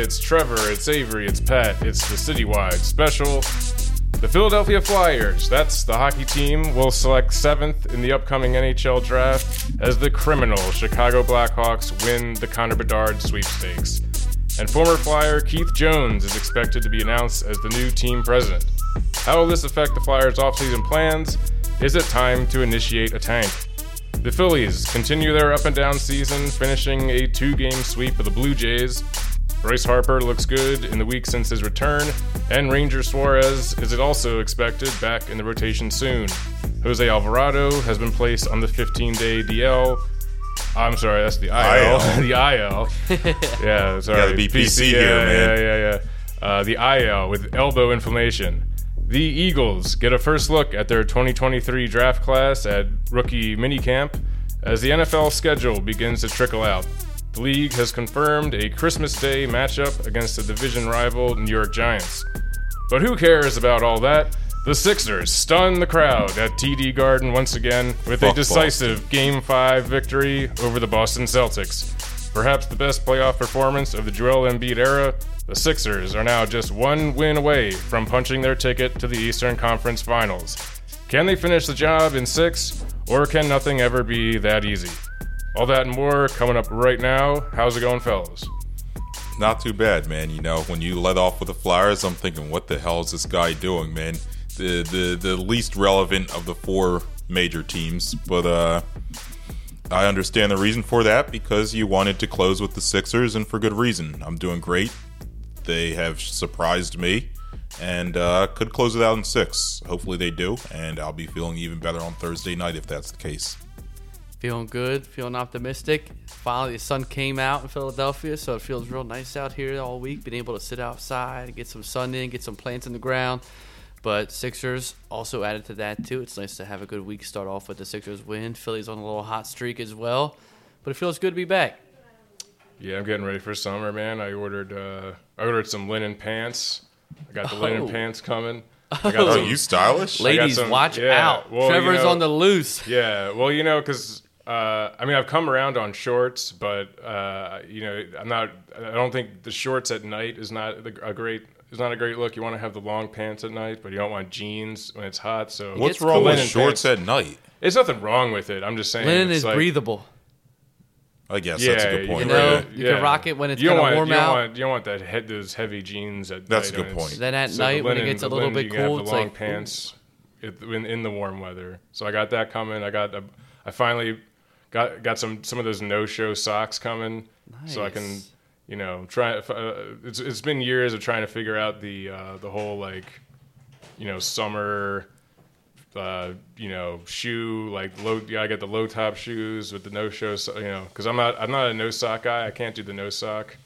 It's Trevor, it's Avery, it's Pat, it's the citywide special. The Philadelphia Flyers, that's the hockey team, will select seventh in the upcoming NHL draft as the criminal Chicago Blackhawks win the Connor Bedard sweepstakes. And former Flyer Keith Jones is expected to be announced as the new team president. How will this affect the Flyers' offseason plans? Is it time to initiate a tank? The Phillies continue their up and down season, finishing a two game sweep of the Blue Jays. Bryce Harper looks good in the week since his return, and Ranger Suarez is also expected back in the rotation soon. Jose Alvarado has been placed on the 15 day DL. I'm sorry, that's the IL. the IL. Yeah, sorry. Gotta be PC yeah, here, man. Yeah, yeah, yeah. Uh, the IL with elbow inflammation. The Eagles get a first look at their 2023 draft class at rookie minicamp as the NFL schedule begins to trickle out. League has confirmed a Christmas Day matchup against the division rival New York Giants. But who cares about all that? The Sixers stun the crowd at TD Garden once again with a decisive Game 5 victory over the Boston Celtics. Perhaps the best playoff performance of the Joel Embiid era, the Sixers are now just one win away from punching their ticket to the Eastern Conference Finals. Can they finish the job in six, or can nothing ever be that easy? All that and more coming up right now. How's it going, fellas? Not too bad, man. You know, when you let off with the Flyers, I'm thinking, what the hell is this guy doing, man? The the the least relevant of the four major teams, but uh I understand the reason for that because you wanted to close with the Sixers and for good reason. I'm doing great. They have surprised me and uh, could close it out in six. Hopefully they do, and I'll be feeling even better on Thursday night if that's the case. Feeling good, feeling optimistic. Finally, the sun came out in Philadelphia, so it feels real nice out here all week. Being able to sit outside, get some sun in, get some plants in the ground. But Sixers also added to that too. It's nice to have a good week start off with the Sixers win. Philly's on a little hot streak as well, but it feels good to be back. Yeah, I'm getting ready for summer, man. I ordered uh, I ordered some linen pants. I got the linen Oh. pants coming. I got Oh, some- you stylish? Ladies, some- watch yeah, out. well, you Trevor's know- on the loose. Yeah, well, you know, because uh, I mean, I've come around on shorts, but uh, you know, I'm not. I don't think the shorts at night is not the- a great. Is not a great look. You want to have the long pants at night, but you don't want jeans when it's hot. So What's gets wrong with shorts pants- at night? There's nothing wrong with it. I'm just saying. Linen it's is like- breathable. I guess Yeah, that's a good point. You know, right? you can rock it when it's you kinda want, warm you don't out. Want, you don't want that head, those heavy jeans at That's night a good point. Then at so the night, when it gets a little linen, bit you can have cool, the it's long like, pants it- in, in the warm weather. So I got that coming. I got a, I finally got got some some of those no show socks coming, so I can you know try. Uh, it's it's been years of trying to figure out the uh, the whole like you know summer. Uh, you know, shoe like low. Yeah, I get the low top shoes with the no show. So, you know, because I'm not I'm not a no sock guy. I can't do the no sock.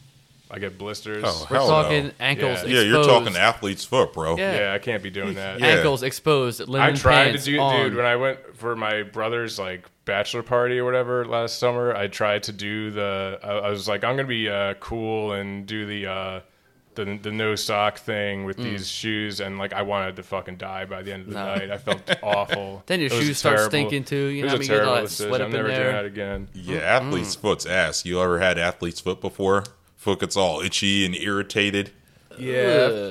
I get blisters. Oh, We're Hell talking no. ankles Yeah. Yeah, you're talking athlete's foot, bro. Yeah. yeah, I can't be doing that. Yeah. Ankles exposed. Linen I tried pants to do, on. dude. When I went for my brother's like bachelor party or whatever last summer, I tried to do the. I, I was like, I'm gonna be uh, cool and do the uh, the the no sock thing Mm. with these shoes, and like I wanted to fucking die by the end of the No. night. I felt awful. Then your It shoes start terrible- stinking too. You it know, was what I a mean? you get all terrible that decision. sweat I'm up in never doing there. that again. Yeah, athlete's foot's ass. You ever had athlete's foot before? Foot gets all itchy and irritated. Yeah,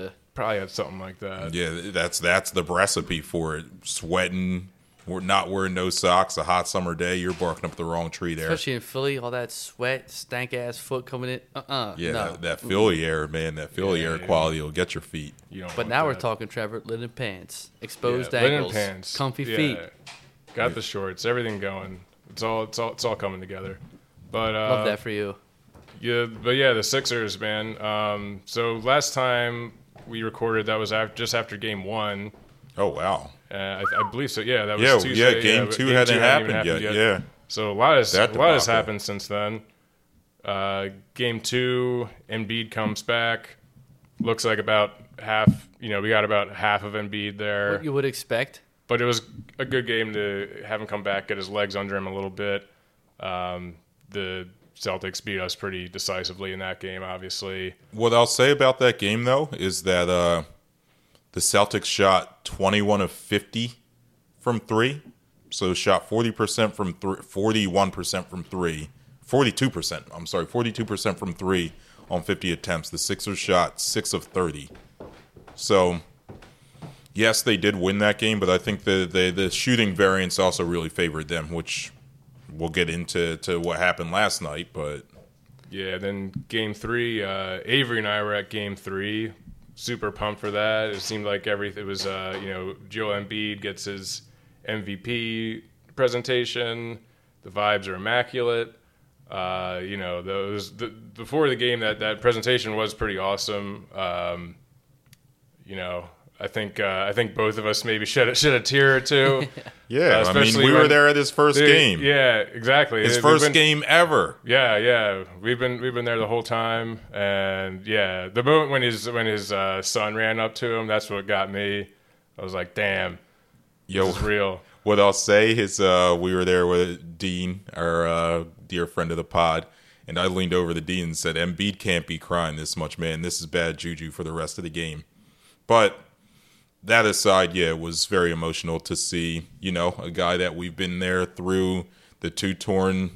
Ugh. probably had something like that. Yeah, that's that's the recipe for it. Sweating, we're not wearing no socks. A hot summer day, you're barking up the wrong tree there. Especially in Philly, all that sweat, stank ass foot coming in. Uh uh yeah, no. that, that Philly air, man. That Philly Yeah, air yeah. quality will get your feet. You don't But want now we're talking, Trevor, linen pants, exposed Yeah, linen ankles, pants, comfy Yeah. feet. Got the shorts, everything going. It's all it's all it's all coming together. But uh, Love that for you. Yeah, but yeah, the Sixers, man. Um, so last time we recorded, that was after, just after Game One. Oh wow. Uh, I, I believe so. Yeah, that was Yeah, Tuesday. yeah. Yeah, game but two hadn't even happened yet. Yeah. So a lot has That a lot has debacle. happened since then. Uh, game two, Embiid comes back. Looks like about half. You know, we got about half of Embiid there What you would expect. but it was a good game to have him come back, get his legs under him a little bit. Um, the Celtics beat us pretty decisively in that game, obviously. What I'll say about that game though is that uh, the Celtics shot 21 of 50 from three, so shot 40 percent from three, 41 percent from three, 42 percent. I'm sorry, 42 percent from three on 50 attempts. The Sixers shot 6 of 30. So, yes, they did win that game, but I think the, the, the shooting variance also really favored them, which we'll get into to what happened last night. But Yeah, then game three, uh, Avery and I were at game three. Super pumped for that. It seemed like everything it was, uh, you know, Joe Embiid gets his MVP presentation. The vibes are immaculate. Uh, you know, those the, before the game, that that presentation was pretty awesome. Um, you know, I think uh, I think both of us maybe shed a, shed a tear or two. yeah, Uh, I mean, especially we were there at his first they- game. Yeah, exactly. His We've first been- game ever. yeah, yeah, we've been we've been there the whole time, and yeah, the moment when his when his uh, son ran up to him, that's what got me. I was like, damn, Yo, this is real. what I'll say is uh, we were there with Dean, our uh, dear friend of the pod, and I leaned over the Dean and said, Embiid can't be crying this much, man. This is bad juju for the rest of the game. But that aside, yeah, it was very emotional to see, you know, a guy that we've been there through the two torn,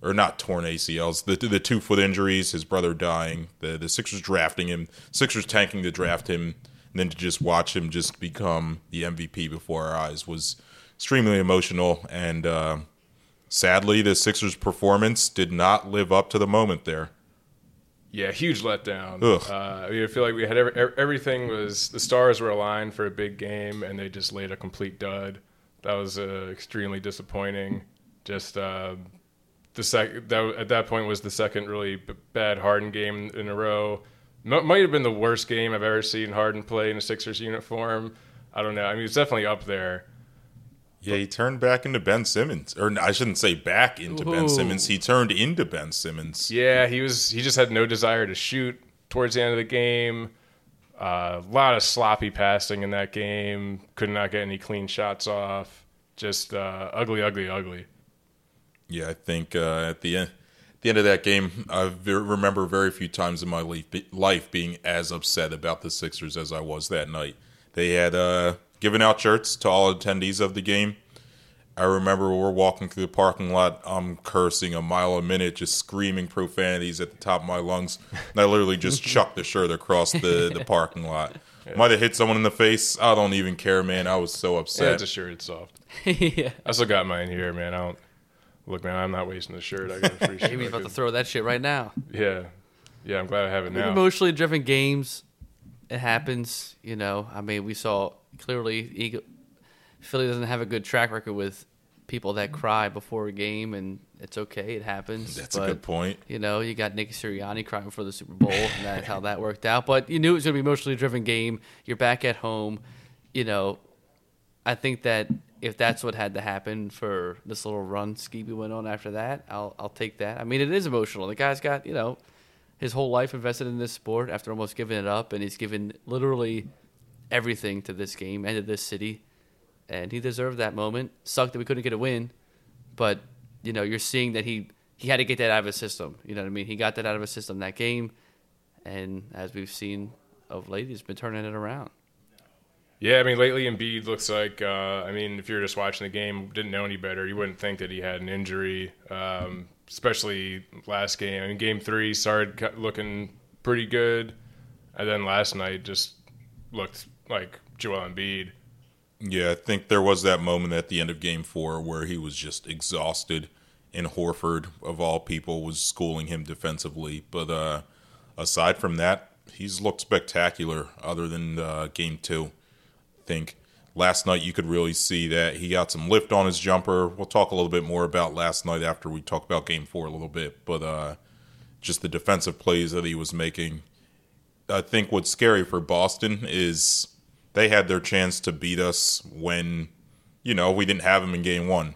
or not torn ACLs, the the two foot injuries, his brother dying, the the Sixers drafting him, Sixers tanking to draft him, and then to just watch him just become the MVP before our eyes was extremely emotional. And uh, sadly, the Sixers' performance did not live up to the moment there. Yeah, huge letdown. Uh, I, feel like we had every- everything was the stars were aligned for a big game, and they just laid a complete dud. That was uh, extremely disappointing. Just uh, the sec that at that point was the second really b- bad Harden game in a row. M- might have been the worst game I've ever seen Harden play in a Sixers uniform. I don't know. I mean, it's definitely up there. Yeah, he turned back into Ben Simmons, or I shouldn't say back into Ben Simmons. He turned into Ben Simmons. Yeah, he was. He just had no desire to shoot towards the end of the game. A lot of sloppy passing in that game. Could not get any clean shots off. Just uh, ugly, ugly, ugly. Yeah, I think uh, at the end, the end of that game, I remember very few times in my life, life being as upset about the Sixers as I was that night. They had given out shirts to all attendees of the game. I remember we're walking through the parking lot. I'm cursing a mile a minute, just screaming profanities at the top of my lungs. And I literally just chucked the shirt across the, the parking lot. Might have hit someone in the face. I don't even care, man. I was so Yeah, upset. it's a shirt. It's soft. yeah. I still got mine here, man. I don't. Look, man, I'm not wasting the shirt. I got a free shirt. Amy's about to throw that shit right now. Yeah, yeah. I'm glad I have it now. Emotionally driven games, it happens. You know, I mean, we saw clearly Eagle, Philly doesn't have a good track record with people that cry before a game, and it's okay. It happens. That's but, a good point. You know, you got Nick Sirianni crying before the Super Bowl, and that's how that worked out. But you knew it was going to be an emotionally driven game. You're back at home. You know, I think that if that's what had to happen for this little run Skeeby went on after that, I'll I'll take that. I mean, it is emotional. The guy's got you know his whole life invested in this sport after almost giving it up, and he's given literally everything to this game and to this city, and he deserved that moment. Sucked that we couldn't get a win, but you know you're seeing that he he had to get that out of his system. You know what I mean? He got that out of his system that game, and as we've seen of late, he's been turning it around. Yeah, I mean, lately Embiid looks like. Uh, I mean, if you're just watching the game, didn't know any better, you wouldn't think that he had an injury. Um, especially last game. I mean, game three started looking pretty good, and then last night just looked like Joel Embiid. Yeah, I think there was that moment at the end of game four where he was just exhausted, and Horford, of all people, was schooling him defensively. But uh, aside from that, he's looked spectacular, other than uh, game two. I think last night you could really see that he got some lift on his jumper. We'll talk a little bit more about last night after we talk about game four a little bit. But uh, just the defensive plays that he was making. I think what's scary for Boston is they had their chance to beat us when, you know, we didn't have him in game one.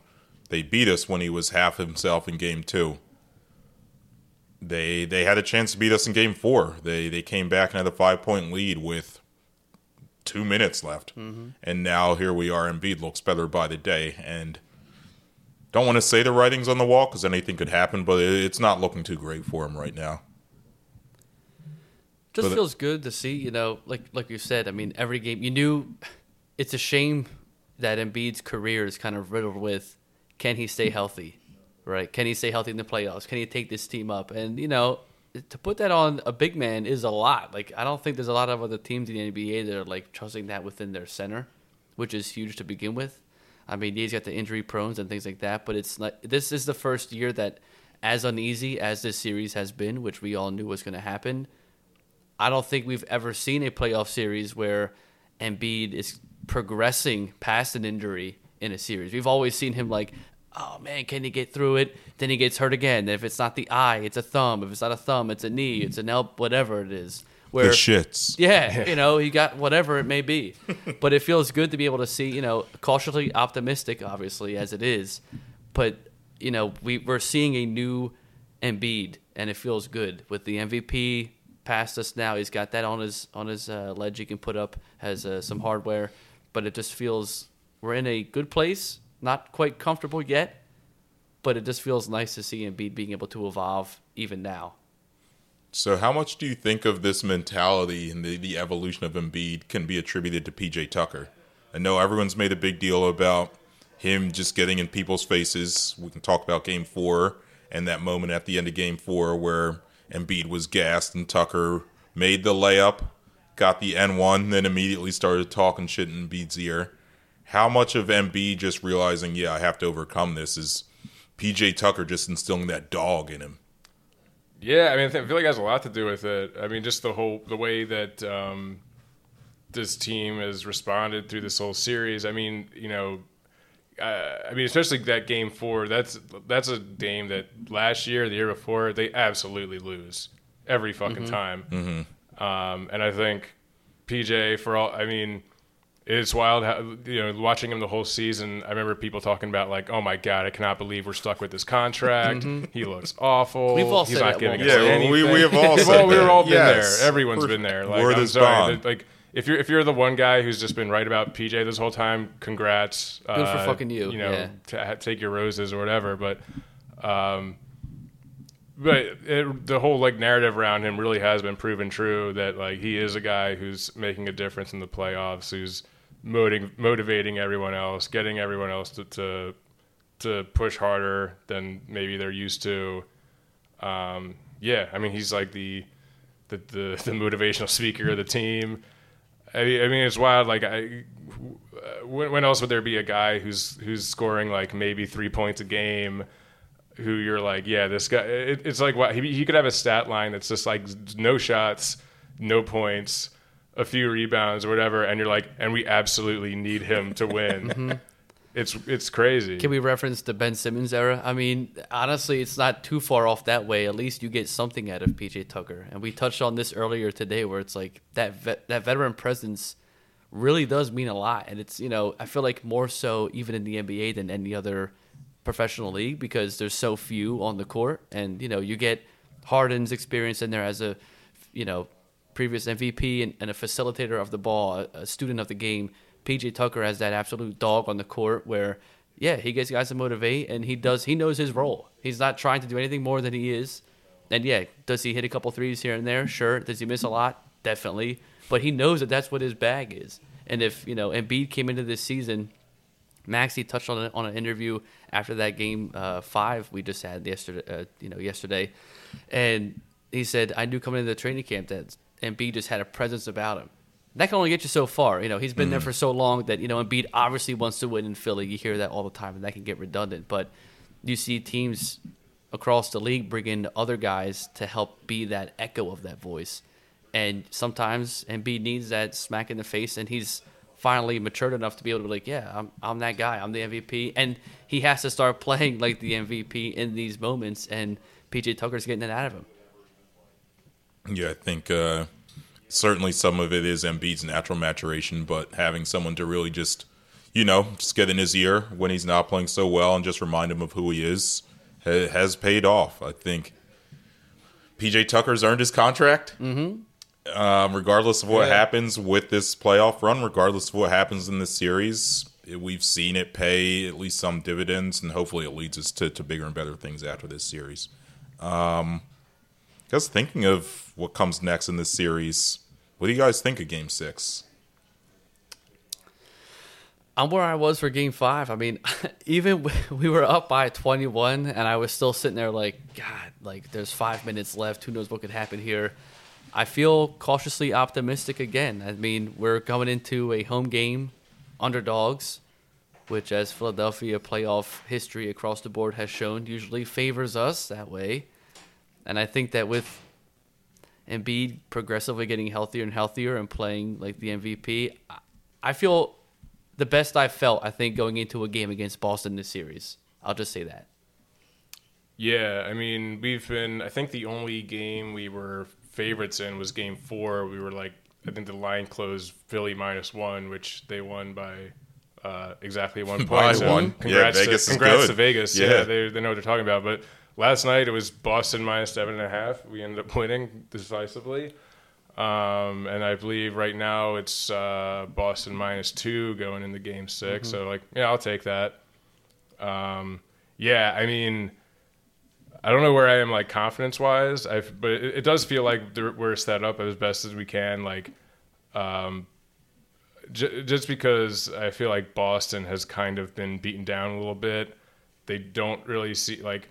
They beat us when he was half himself in game two. They they had a chance to beat us in game four. They they came back and had a five point lead with two minutes left, and now here we are. Embiid looks better by the day, and don't want to say the writing's on the wall because anything could happen, but it's not looking too great for him right now. Just But- feels good to see, you know, like like you said. I mean, every game you knew. It's a shame that Embiid's career is kind of riddled with, can he stay healthy, right? Can he stay healthy in the playoffs? Can he take this team up? And you know, to put that on a big man is a lot. Like I don't think there's a lot of other teams in the NBA that are like trusting that within their center, which is huge to begin with. I mean, he's got the injury prones and things like that, but it's not. This is the first year that, as uneasy as this series has been, which we all knew was going to happen, I don't think we've ever seen a playoff series where Embiid is progressing past an injury in a series. We've always seen him like, oh man, can he get through it? Then he gets hurt again. If it's not the eye, it's a thumb. If it's not a thumb, it's a knee. It's an elbow, whatever it is. Where the shits. yeah, you know, he got whatever it may be. but it feels good to be able to see, you know, cautiously optimistic, obviously, as it is. But, you know, we, we're seeing a new Embiid, and it feels good. With the MVP past us now, he's got that on his on his uh, ledge he can put up, has uh, some hardware. But it just feels we're in a good place. Not quite comfortable yet, but it just feels nice to see Embiid being able to evolve even now. So, how much do you think of this mentality and the, the evolution of Embiid can be attributed to PJ Tucker? I know everyone's made a big deal about him just getting in people's faces. We can talk about game four and that moment at the end of game four where Embiid was gassed and Tucker made the layup, got the N1, then immediately started talking shit in Embiid's ear. How much of Embiid just realizing, yeah, I have to overcome this is PJ Tucker just instilling that dog in him? Yeah, I mean, I feel like it has a lot to do with it. I mean, just the whole the way that um, this team has responded through this whole series. I mean, you know, uh, I mean, especially that game four. That's that's a game that last year, the year before, they absolutely lose every fucking time. Mm-hmm. Um, and I think PJ, for all, I mean, it's wild. How, you know, watching him the whole season. I remember people talking about like, "Oh my god, I cannot believe we're stuck with this contract. He looks awful. We've all He's said not that giving one. us Yeah, anything." we- we have all We've said We've all been Yes. there. Everyone's We're- been there. Like, we're I'm this sorry. bond. Like, if you're if you're the one guy who's just been right about PJ this whole time, congrats. Good for Uh, fucking you, You know, yeah. to take your roses or whatever. But, um, but it, the whole like narrative around him really has been proven true. That like he is a guy who's making a difference in the playoffs. Who's motivating motivating everyone else, getting everyone else to to, to push harder than maybe they're used to. Um, yeah, I mean he's like the the, the the motivational speaker of the team. I, I mean, it's wild. Like, I, when, when else would there be a guy who's who's scoring like maybe three points a game? Who you're like, yeah, this guy. It, it's like what he, he could have a stat line that's just like no shots, no points, a few rebounds or whatever, and you're like, and we absolutely need him to win. Mm-hmm. It's it's crazy. Can we reference the Ben Simmons era? I mean, honestly, it's not too far off that way. At least you get something out of PJ Tucker, and we touched on this earlier today, where it's like that vet, that veteran presence really does mean a lot, and it's you know I feel like more so even in the NBA than any other professional league because there's so few on the court, and you know you get Harden's experience in there as a you know previous MVP and, and a facilitator of the ball, a, a student of the game. PJ Tucker has that absolute dog on the court where, yeah, he gets guys to motivate and he does. He knows his role. He's not trying to do anything more than he is. And yeah, does he hit a couple threes here and there? Sure. Does he miss a lot? Definitely. But he knows that that's what his bag is. And if you know Embiid came into this season, Maxey touched on it on an interview after that game uh, five we just had yesterday. Uh, you know, yesterday, and he said, "I knew coming into the training camp that Embiid just had a presence about him." That can only get you so far. You know, he's been there mm-hmm. for so long that you know Embiid obviously wants to win in Philly. You hear that all the time, and that can get redundant. But you see teams across the league bring in other guys to help be that echo of that voice. And sometimes Embiid needs that smack in the face, and he's finally matured enough to be able to be like, yeah, I'm, I'm that guy. I'm the MVP. And he has to start playing like the MVP in these moments, and PJ Tucker's getting it out of him. Yeah, I think uh, certainly some of it is Embiid's natural maturation, but having someone to really just, you know, just get in his ear when he's not playing so well and just remind him of who he is ha- has paid off. I think PJ Tucker's earned his contract. Mm-hmm. Um, regardless of what Yeah. happens with this playoff run, regardless of what happens in this series, we've seen it pay at least some dividends, and hopefully it leads us to, to bigger and better things after this series. Um, Guys, thinking of what comes next in this series, what do you guys think of Game Six? I'm where I was for game five. I mean, even we were up by 21, and I was still sitting there like, God, like there's five minutes left. Who knows what could happen here? I feel cautiously optimistic again. I mean, we're coming into a home game, underdogs, which, as Philadelphia playoff history across the board has shown, usually favors us that way. And I think that with Embiid progressively getting healthier and healthier and playing like the MVP, I feel the best I've felt, I think, going into a game against Boston this series. I'll just say that. Yeah, I mean, we've been. I think the only game we were favorites in was Game Four. We were like, I think the line closed Philly minus one, which they won by uh, exactly one point. By so one. Yeah, Congrats, Vegas is to, congrats to Vegas. Yeah. Yeah, they, they know what they're talking about. But last night it was Boston minus seven and a half. We ended up winning decisively. Um, and I believe right now it's uh, Boston minus two going into game 6 So like, yeah, I'll take that. Um, yeah, I mean, I don't know where I am like confidence wise. I but it, it does feel like we're set up as best as we can. Like, um, j- just because I feel like Boston has kind of been beaten down a little bit. They don't really see like,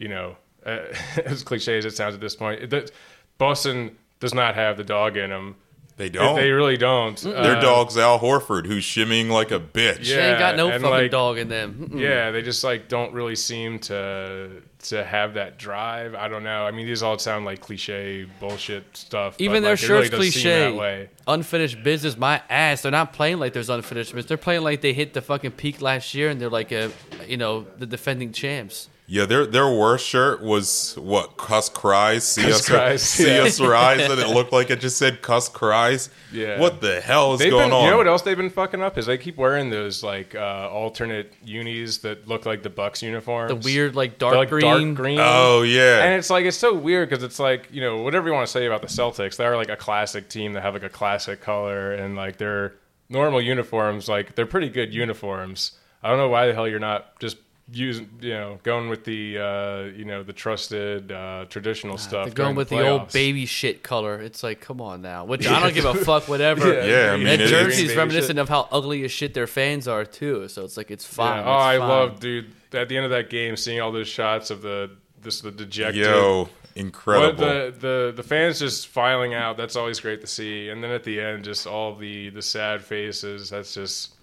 you know, uh, as cliche as it sounds at this point, that Boston does not have the dog in them. They don't. They, really don't. Their Uh, dog's Al Horford, who's shimmying like a bitch. Yeah. they ain't got no fucking like- dog in them. Mm-mm. Yeah, they just like don't really seem to to have that drive. I don't know. I mean, these all sound like cliche bullshit stuff. but, Even their like, it really shirts that way. cliche. Unfinished business, my ass. They're not playing like there's unfinished business. They're playing like they hit the fucking peak last year and they're like a, you know, the defending champs. Yeah, their their worst shirt was what cuss cries, see Cuss us, cries, see yeah. us rise, and it looked like it just said cuss cries. Yeah. what the hell is They've going been, on? You know what else they've been fucking up is they keep wearing those like uh, alternate unis that look like the Bucks uniforms. The weird, like, They're, dark like green. dark green. Oh yeah, And it's like it's so weird because it's like you know whatever you want to say about the Celtics, they're like a classic team that have like a classic color and like their normal uniforms, like they're pretty good uniforms. I don't know why the hell you're not just using you know going with the uh, you know the trusted uh, traditional stuff. They're going during with the, playoffs. old baby shit color. It's like, come on now. Which I don't give a fuck. Whatever. Yeah, Yeah, I mean, that it- jersey is reminiscent shit. of how ugly as shit their fans are too. So it's like it's fine. Yeah. It's Oh, I fine. love, dude. At the end of that game, seeing all those shots of the this the dejected. yo, But incredible. the, the the fans just filing out. That's always great to see. And then at the end, just all the the sad faces. That's just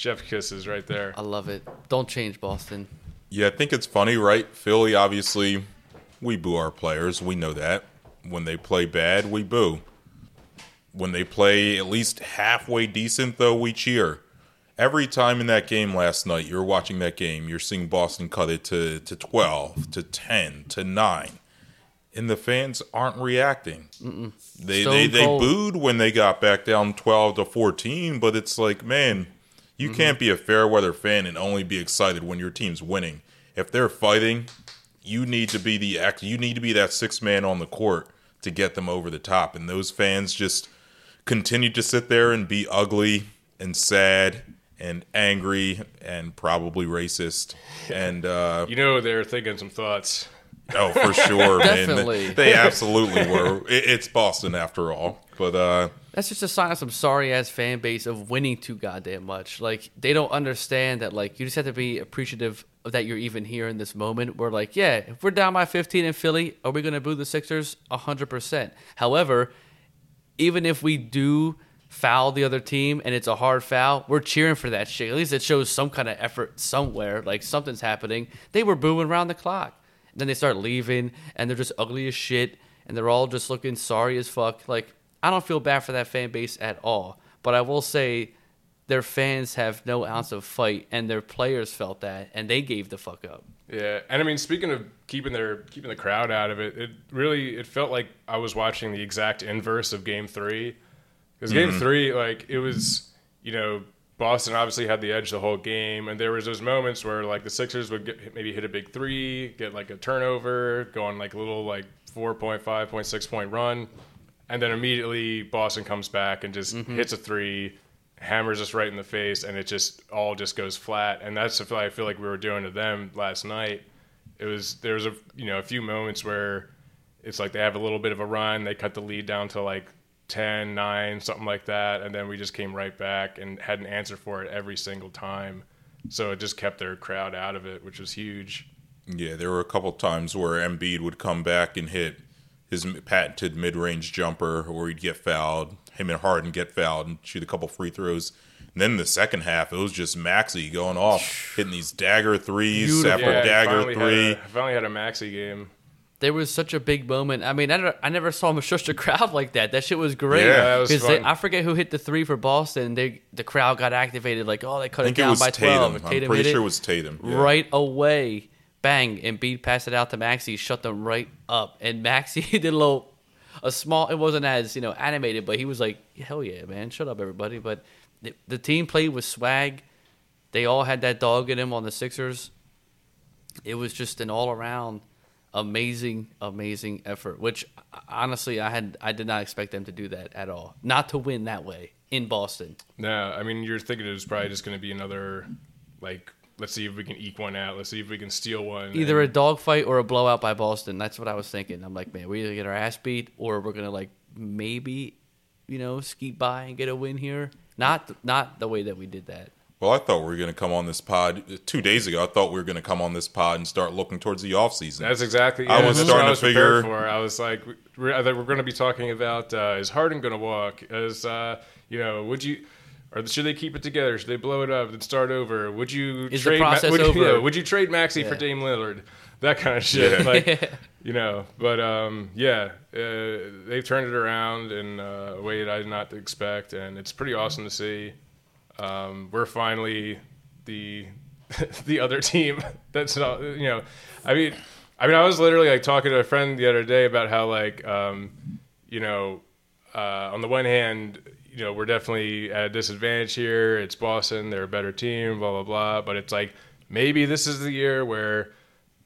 chef kisses right there. I love it. Don't change Boston. Yeah, I think it's funny, right? Philly, obviously, we boo our players. We know that. When they play bad, we boo. When they play at least halfway decent, though, we cheer. Every time in that game last night, you're watching that game, you're seeing Boston cut it to, to 12, to 10, to 9. And the fans aren't reacting. They, Stone they, they booed when they got back down 12 to 14, but it's like, man, you Mm-hmm. can't be a fair weather fan and only be excited when your team's winning. If they're fighting, you need to be the act. You need to be that six man on the court to get them over the top. And those fans just continue to sit there and be ugly and sad and angry and probably racist. And uh, You know they're thinking some thoughts. oh, for sure, man, Definitely. they, they absolutely were. It, it's Boston after all. But uh, That's just a sign of some sorry ass fan base of winning too goddamn much. Like they don't understand that. Like you just have to be appreciative that you're even here in this moment. We're like, yeah, if we're down by 15 in Philly, are we gonna boo the Sixers? hundred percent. However, even if we do foul the other team and it's a hard foul, we're cheering for that shit. At least it shows some kind of effort somewhere, like something's happening. They were booing around the clock. And then they start leaving and they're just ugly as shit and they're all just looking sorry as fuck. Like, I don't feel bad for that fan base at all. But I will say their fans have no ounce of fight and their players felt that and they gave the fuck up. Yeah, and I mean, speaking of keeping their keeping the crowd out of it, it really it felt like I was watching the exact inverse of Game Three. Because Game mm-hmm. Three, like it was, you know, Boston obviously had the edge the whole game, and there was those moments where like the Sixers would get, maybe hit a big three, get like a turnover, go on like a little like four point five point six point run, and then immediately Boston comes back and just mm-hmm. hits a three, hammers us right in the face, and it just all just goes flat. And that's what I feel like we were doing to them last night. It was there was a you know a few moments where it's like they have a little bit of a run, they cut the lead down to like 10, 9, something like that, and then we just came right back and had an answer for it every single time. So it just kept their crowd out of it, which was huge. Yeah, there were a couple times where Embiid would come back and hit his patented mid-range jumper, or he'd get fouled. Him and Harden get fouled and shoot a couple free throws. And then the second half, it was just Maxey going off, hitting these dagger threes Beautiful. after Yeah, dagger finally three. Had a, finally had a Maxey game. There was such a big moment. I mean, I never, I never saw him shush the crowd like that. That shit was great. Yeah, that was 'Cause they- I forget who hit the three for Boston. They the crowd got activated. Like, oh, they cut I it think it down was by twelve. Tatum. and Tatum I'm pretty sure it it was Tatum. Yeah. right away. Bang, and Embiid passed it out to Maxey, shut them right up. And Maxey did a little, a small. It wasn't as you know animated, but he was like, "Hell yeah, man, shut up, everybody." But the, the team played with swag. They all had that dog in them on the Sixers. It was just an all around amazing, amazing effort. Which honestly, I had I did not expect them to do that at all. Not to win that way in Boston. No, I mean you're thinking it was probably just going to be another like let's see if we can eke one out. Let's see if we can steal one. Either a And- dogfight or a blowout by Boston. That's what I was thinking. I'm like, man, we either get our ass beat or we're gonna like maybe, you know, skeet by and get a win here. Not not the way that we did that. Well, I thought we were going to come on this pod two days ago. I thought we were going to come on this pod and start looking towards the off season. That's exactly. I was starting what I to was prepared figure- For. I was like, we're, we're going to be talking about uh, is Harden going to walk? Is uh, you know, would you? Or should they keep it together? Should they blow it up and start over? Would you Is the trade? process would, over? yeah, would you trade Maxey for Dame Lillard? That kind of shit. Yeah. Like, you know. But um, yeah, uh, they've turned it around in uh, a way that I did not expect, and it's pretty awesome to see. Um, we're finally the the other team that's not you know i mean i mean i was literally like talking to a friend the other day about how like um you know uh on the one hand you know we're definitely at a disadvantage here it's boston they're a better team blah blah blah but it's like maybe this is the year where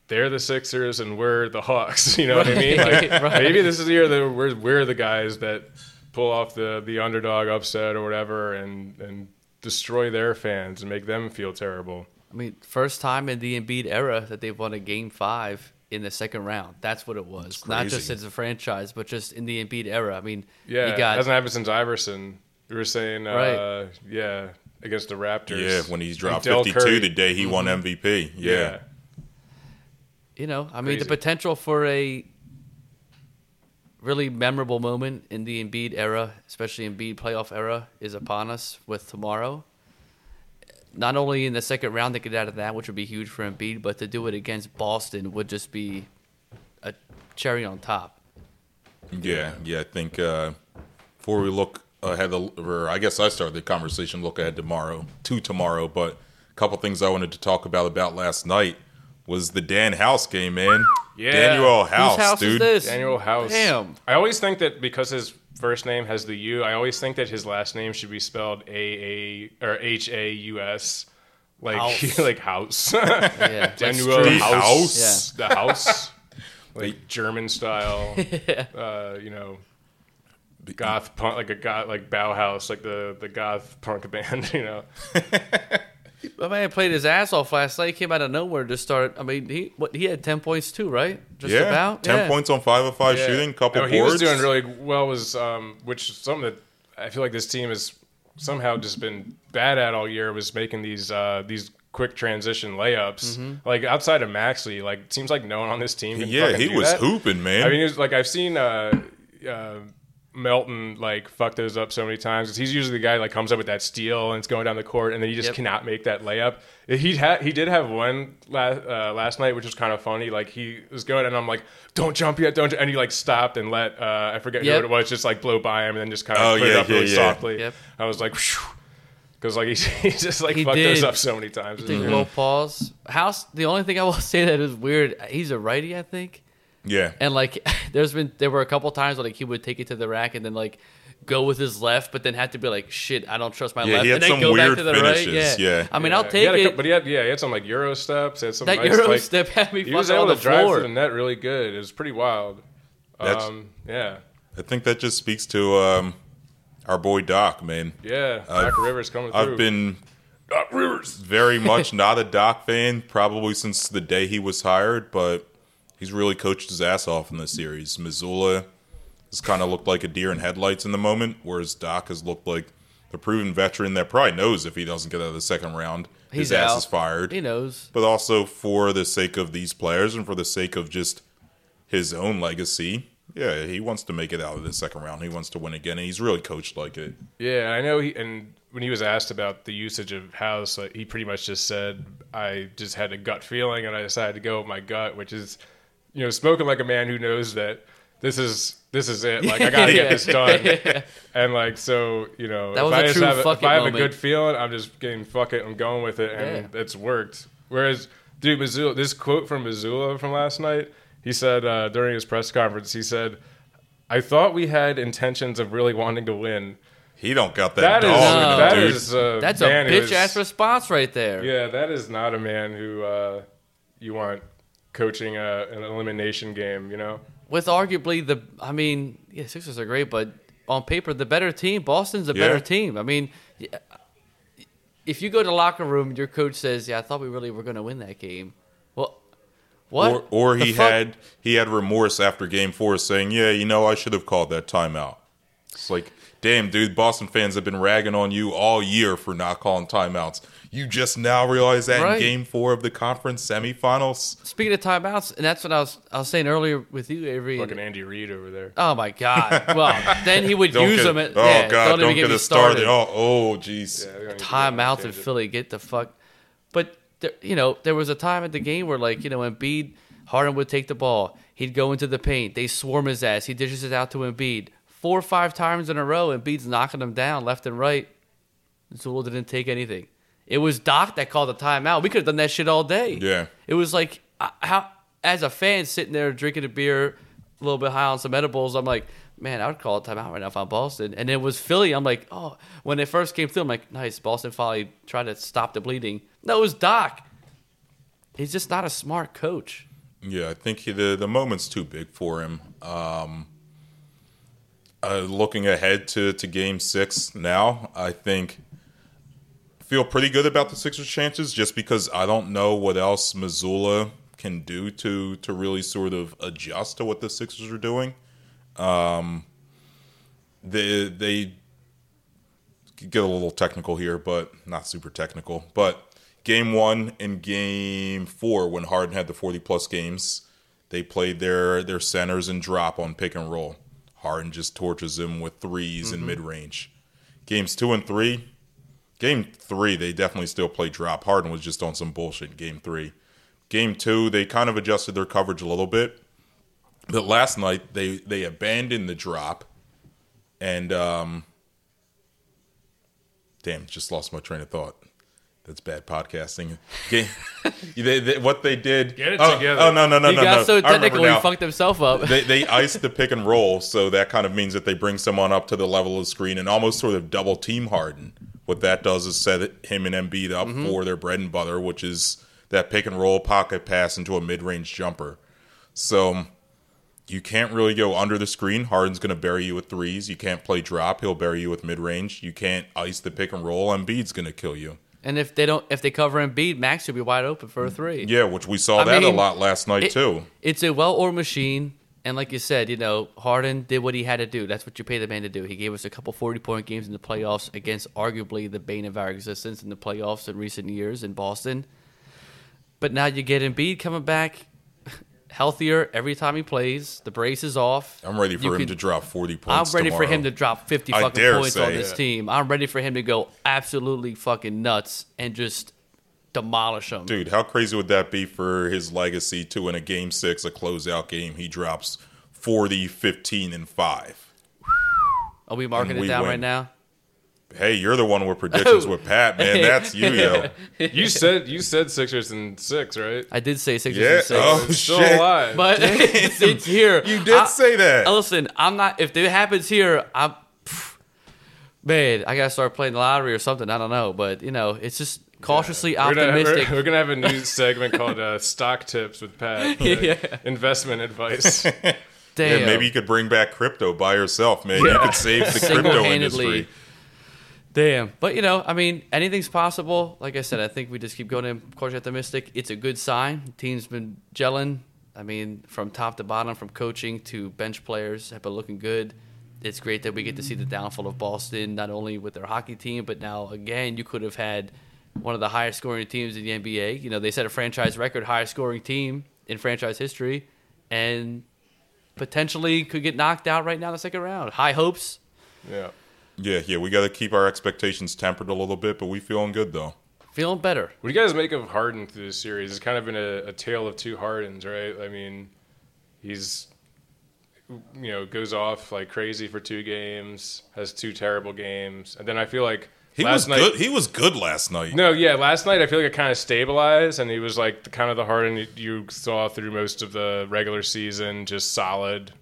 they're the Sixers and we're the Hawks. You know what I mean? Like, Right, right. Maybe this is the year that we're we're the guys that pull off the the underdog upset or whatever, and and destroy their fans and make them feel terrible. I mean, first time in the Embiid era that they've won a game five in the second round. That's what it was. Not just as a franchise, but just in the Embiid era. I mean, Yeah, you it got hasn't happened since Iverson. We were saying, uh, Right. yeah, against the Raptors. yeah, when he dropped Del 52 Curry. the day he won MVP. Yeah. you know, I mean, the potential for a really memorable moment in the Embiid era, especially Embiid playoff era, is upon us with tomorrow. Not only in the second round to get out of that, which would be huge for Embiid, but to do it against Boston would just be a cherry on top. Yeah, yeah. I think uh, before we look ahead, or I guess I started the conversation. Look ahead tomorrow to tomorrow, but a couple things I wanted to talk about about last night was the Dan House game, man. Yeah. Danuel House, Whose house dude. is this? Danuel House. Damn. I always think that because his first name has the U, I always think that his last name should be spelled A A or H A U S, like House. like house. Yeah, Danuel true. The House. House. The house. like German style. uh, you know, goth punk, like a goth, like Bauhaus, like the the goth punk band. You know. My man played his ass off last night. He came out of nowhere to start. I mean, he what he had ten points too, right? Just yeah, about ten Yeah. points on five of five Yeah. shooting, couple No, he boards. was doing really well. Was um, which is something that I feel like this team has somehow just been bad at all year was making these uh, these quick transition layups. Mm-hmm. Like outside of Maxley, like it seems like no one on this team. Can yeah, he do was that. hooping, man. I mean, it was like I've seen uh, uh, Melton like fuck those up so many times 'cause he's usually the guy that like comes up with that steal and it's going down the court and then he just Yep. cannot make that layup. He had he did have one last uh, last night which was kind of funny. Like he was going and I'm like, don't jump yet, don't, ju-" and he like stopped and let uh, I forget Yep. who it was just like blow by him and then just kind of Oh, put it yeah, up really yeah, yeah. softly. Yep. I was like, because like he, he just like He fucked those did. up so many times. Take a little pause. House. The only thing I will say that is weird. He's a righty, I think. Yeah, And like, there's been there were a couple times where like he would take it to the rack and then like go with his left, but then have to be like, shit, I don't trust my Yeah, left, he had and then some go weird back to the finishes, right. Yeah. yeah. I mean, Yeah. I'll He take had a it. cou- but he had yeah, he had some like Euro steps. Had some that nice, Euro like, step had me He was able on to the drive floor. to the net really good. It was pretty wild. That's- Um, yeah, I think that just speaks to um, our boy Doc, man. yeah. I've- Doc Rivers coming through. I've been Doc Rivers. very much not a Doc fan, probably since the day he was hired, but he's really coached his ass off in this series. Mazzulla has kind of looked like a deer in headlights in the moment, whereas Doc has looked like the proven veteran that probably knows if he doesn't get out of the second round, his He's ass out. is fired. He knows. But also for the sake of these players and for the sake of just his own legacy, yeah, he wants to make it out of the second round. He wants to win again, and he's really coached like it. Yeah, I know. He and when he was asked about the usage of House, like, he pretty much just said, "I just had a gut feeling, and I decided to go with my gut," which is, you know, spoken like a man who knows that this is this is it. Like I got to get this done, and like so, you know, That if was I a just true have, fuck if it I have a good feeling, I'm just getting fuck it. I'm going with it, and Yeah. it's worked. Whereas, dude, Mazzulla, this quote from Mazzulla from last night, he said uh, during his press conference, he said. I thought we had intentions of really wanting to win. He don't got that, That is dog in No. him, that dude. is a That's a man who bitch is- ass response right there. Yeah, that is not a man who uh, you want coaching a, an elimination game. You know, With arguably the, I mean, yeah, Sixers are great, but on paper, the better team. Boston's a Yeah. better team. I mean, if you go to the locker room, and your coach says, "Yeah, I thought we really were going to win that game." Well, what? Or, or he fuck? had he had remorse after Game Four, saying, "Yeah, you know, I should have called that timeout." It's like, damn, dude, Boston fans have been ragging on you all year for not calling timeouts. You just now realize that Right. in Game Four of the conference semifinals. Speaking of timeouts, and that's what I was I was saying earlier with you, Avery. and- fucking Andy Reid over there. oh my god! Well, then he would use get, them. At, oh yeah, god, don't, don't, even get, me us started. started. Oh, oh, jeez. Yeah, we to timeout in. Philly. Get the fuck. But there, you know, there was a time at the game where like you know, Embiid, Harden would take the ball. He'd go into the paint. They swarm his ass. He dishes it out to Embiid four or five times in a row. Embiid's knocking him down left and right. Zula didn't take anything. It was Doc that called the timeout. We could have done that shit all day. Yeah. It was like how as a fan sitting there drinking a beer, a little bit high on some edibles. I'm like, man, I would call a timeout right now if I'm Boston. And it was Philly. I'm like, oh, when it first came through, I'm like, nice. Boston finally tried to stop the bleeding. No, it was Doc. He's just not a smart coach. Yeah, I think he, the the moment's too big for him. Um, uh, looking ahead to, to Game Six now, I think feel pretty good about the Sixers' chances, just because I don't know what else Mazzulla can do to to really sort of adjust to what the Sixers are doing. Um, they they get a little technical here, but not super technical. But game one and game four, when Harden had the 40 plus games, they played their, their centers and drop on pick and roll. Harden just torches them with 3s and mid range. Games two and three, game three, they definitely still play drop. Harden was just on some bullshit in game three. Game two, they kind of adjusted their coverage a little bit. But last night, they, they abandoned the drop and um, damn, just lost my train of thought. That's bad podcasting. Game, they, they, what they did? Get it oh, together. Oh no no no he no got no! so I technical, he fucked himself up. They they iced the pick and roll, so that kind of means that they bring someone up to the level of the screen and almost sort of double team Harden. What that does is set him and Embiid up Mm-hmm. for their bread and butter, which is that pick and roll pocket pass into a mid range jumper. So you can't really go under the screen. Harden's going to bury you with threes. You can't play drop. He'll bury you with mid range. You can't ice the pick and roll. Embiid's going to kill you. and if they don't, if they cover Embiid, Max will be wide open for a three. Yeah, which we saw I that mean, a lot last night it- too. It's a well-oiled machine, and like you said, you know, Harden did what he had to do. That's what you pay the man to do. He gave us a couple forty-point games in the playoffs against arguably the bane of our existence in the playoffs in recent years in Boston. But now you get Embiid coming back healthier every time he plays. The brace is off. I'm ready for You him can- to drop 40 points. I'm points. ready for him to drop 50 I fucking points on this it. team. I'm ready for him to go absolutely fucking nuts and just demolish them. Dude, how crazy would that be for his legacy to in a game six, a closeout game, he drops 40, 15, and 5? Are we marking And it down win. right now? Hey, you're the one with predictions Oh. with Pat, man. That's you, yo. You said you said Sixers and six, right? I did say Sixers Yeah. and six. Oh, It's still shit. alive. But it's, it's here. You did I- say that. Uh, listen, I'm not. If it happens here, I'm. pff, Man, I gotta start playing the lottery or something. I don't know, but you know, it's just cautiously We're gonna, optimistic. we're, we're gonna have a new segment called uh, "Stock Tips" with Pat. like Yeah. Investment advice. Damn. Yeah, maybe you could bring back crypto by yourself, man. You could save the crypto industry. Damn. But you know, I mean, anything's possible. Like I said, I think we just keep going in cautiously optimistic. It's a good sign. The team's been gelling. I mean, from top to bottom, from coaching to bench players, have been looking good. It's great that we get to see the downfall of Boston, not only with their hockey team, but now again, you could have had one of the highest scoring teams in the NBA. You know, they set a franchise record, highest scoring team in franchise history, and potentially could get knocked out right now in the second round. High hopes. Yeah. Yeah, yeah, we got to keep our expectations tempered a little bit, but we feeling good though. Feeling better. What do you guys make of Harden through this series? It's kind of been a, a tale of two Hardens, right? I mean, he's you know goes off like crazy for two games, has two terrible games, and then I feel like He last was night. good. He was good last night. No, yeah, last night I feel like it kind of stabilized, and he was like the, kind of the Harden you- you saw through most of the regular season, just solid,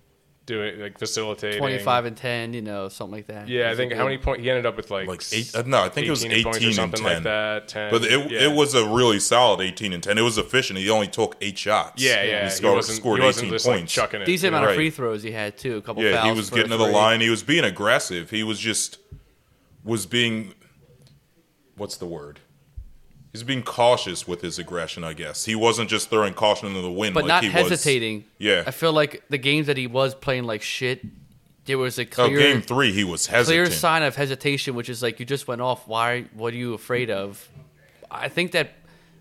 doing like facilitating. 25 and 10, you know, something like that. Yeah, I think how many points he ended up with like Like eight- uh, no, I think it was 18 points 18 and something 10. like that. 10, But it, yeah. it was a really solid 18 and 10. It was efficient. He only took eight shots. yeah, yeah. He He, scored, wasn't, scored he wasn't 18 just like points. chucking it. Decent amount Right. of free throws he had, too. A couple yeah, fouls. he was getting to the line. He was being aggressive. He was just was being what's the word? He's being cautious with his aggression, I guess. He wasn't just throwing caution into the wind, But like not he was- hesitating. Yeah. I feel like the games that he was playing like shit, there was a Oh, clear, game three, he was hesitant. clear sign of hesitation, which is like you just went off. Why? What are you afraid of? I think that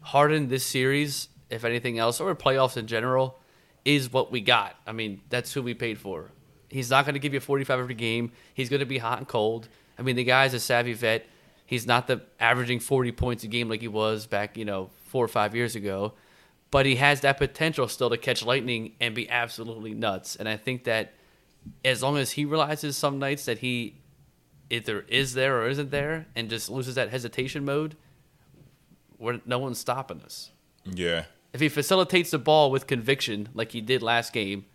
Harden this series, if anything else, or playoffs in general, is what we got. I mean, that's who we paid for. He's not going to give you 45 every game. He's going to be hot and cold. I mean, the guy's a savvy vet. He's not the averaging 40 points a game like he was back, you know, four or five years ago. But he has that potential still to catch lightning and be absolutely nuts. And I think that as long as he realizes some nights that he either is there or isn't there and just loses that hesitation mode, we're, no one's stopping us. Yeah. If he facilitates the ball with conviction, like he did last game,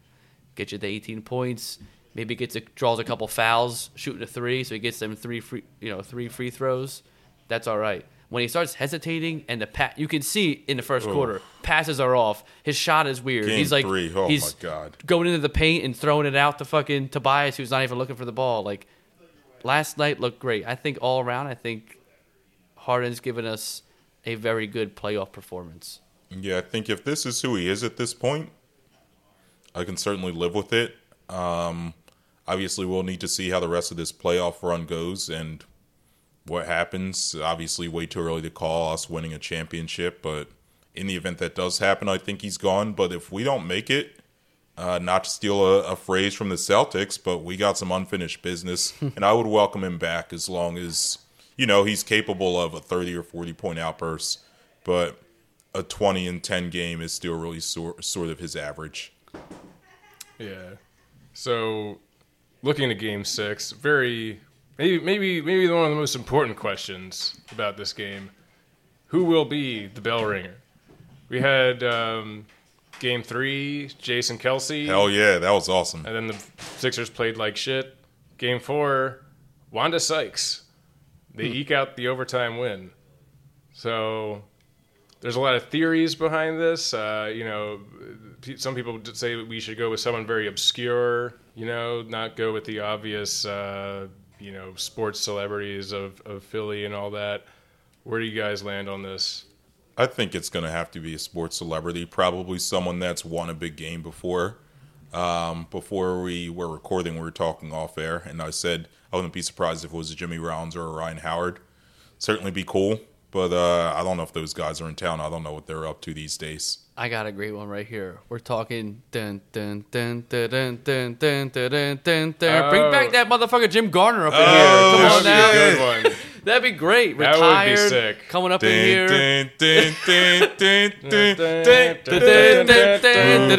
get you to 18 points. Maybe gets a, draws a couple fouls, shooting a three, so he gets them three free, you know, three free throws. That's all right. When he starts hesitating and the pat, you can see in the first quarter passes are off. His shot is weird. Game he's like, three. Oh, he's my God. going into the paint and throwing it out to fucking Tobias, who's not even looking for the ball. Like last night looked great. I think all around, I think Harden's given us a very good playoff performance. Yeah, I think if this is who he is at this point, I can certainly live with it. Um, obviously, we'll need to see how the rest of this playoff run goes and what happens. Obviously, way too early to call us winning a championship, but in the event that does happen, I think he's gone. But if we don't make it, uh, not to steal a, a phrase from the Celtics, but we got some unfinished business, and I would welcome him back as long as you know he's capable of a thirty or forty point outburst. But a twenty and ten game is still really sort sort of his average. Yeah. So, looking at Game Six, very maybe maybe maybe one of the most important questions about this game: Who will be the bell ringer? We had um, Game Three, Jason Kelce, Hell yeah, that was awesome. and then the Sixers played like shit. Game Four, Wanda Sykes. They eke out the overtime win. So there's a lot of theories behind this. Uh, you know, some people say we should go with someone very obscure. You know, not go with the obvious. Uh, you know, sports celebrities of, of Philly and all that. Where do you guys land on this? I think it's going to have to be a sports celebrity, probably someone that's won a big game before. Um, before we were recording, we were talking off air, and I said I wouldn't be surprised if it was a Jimmy Rollins or a Ryan Howard. Certainly be cool, but uh, I don't know if those guys are in town. I don't know what they're up to these days. I got a great one right here. We're talking dun dun dun dun dun dun dun dun dun dun. dun. Bring Oh. back that motherfucker Jim Gardner up in Oh, here. Come on now. good one. That'd be great. That would be sick. coming up in here.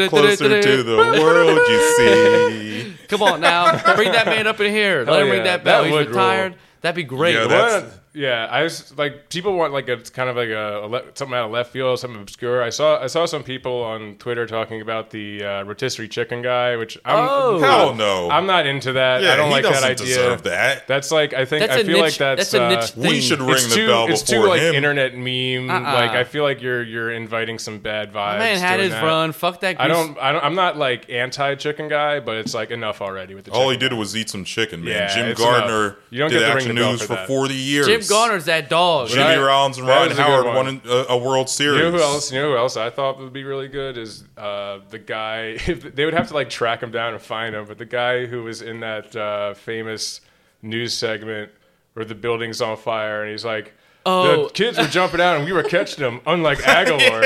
closer to the world, you see. Come on now, bring that man up in here. Let Hell him ring yeah. that bell. That He's retired. rule. That'd be great. Yeah, that's- yeah, I was like, people want like a it's kind of like a, a le- something out of left field, something obscure. I saw I saw some people on Twitter talking about the uh, rotisserie chicken guy, which I'm Oh. Hell no. I'm not into that. yeah, I don't he like doesn't that idea. deserve that. That's like I think That's I a feel like that's, that's a uh, niche we thing. should ring it's the too bell it's before too like him. internet meme. Uh-uh. Like I feel like you're you're inviting some bad vibes. Man had doing his that. run. Fuck that. I don't, I don't. I'm not like anti chicken guy, but it's like enough already with the. All he chicken did was eat some chicken, man. Yeah, Jim it's Gardner enough. You don't did get to ring action go news for for that. 40 years. Jim Gardner's that dog. Jimmy That- Rollins and that Ryan was a good Howard one. won a, a World Series. You know who else? You know who else I thought would be really good is uh, the guy. they would have to like track him down and find him, but the guy who was in that uh, famous news segment where the building's on fire and he's like, Oh. the kids were jumping out and we were catching them, unlike Aguilar.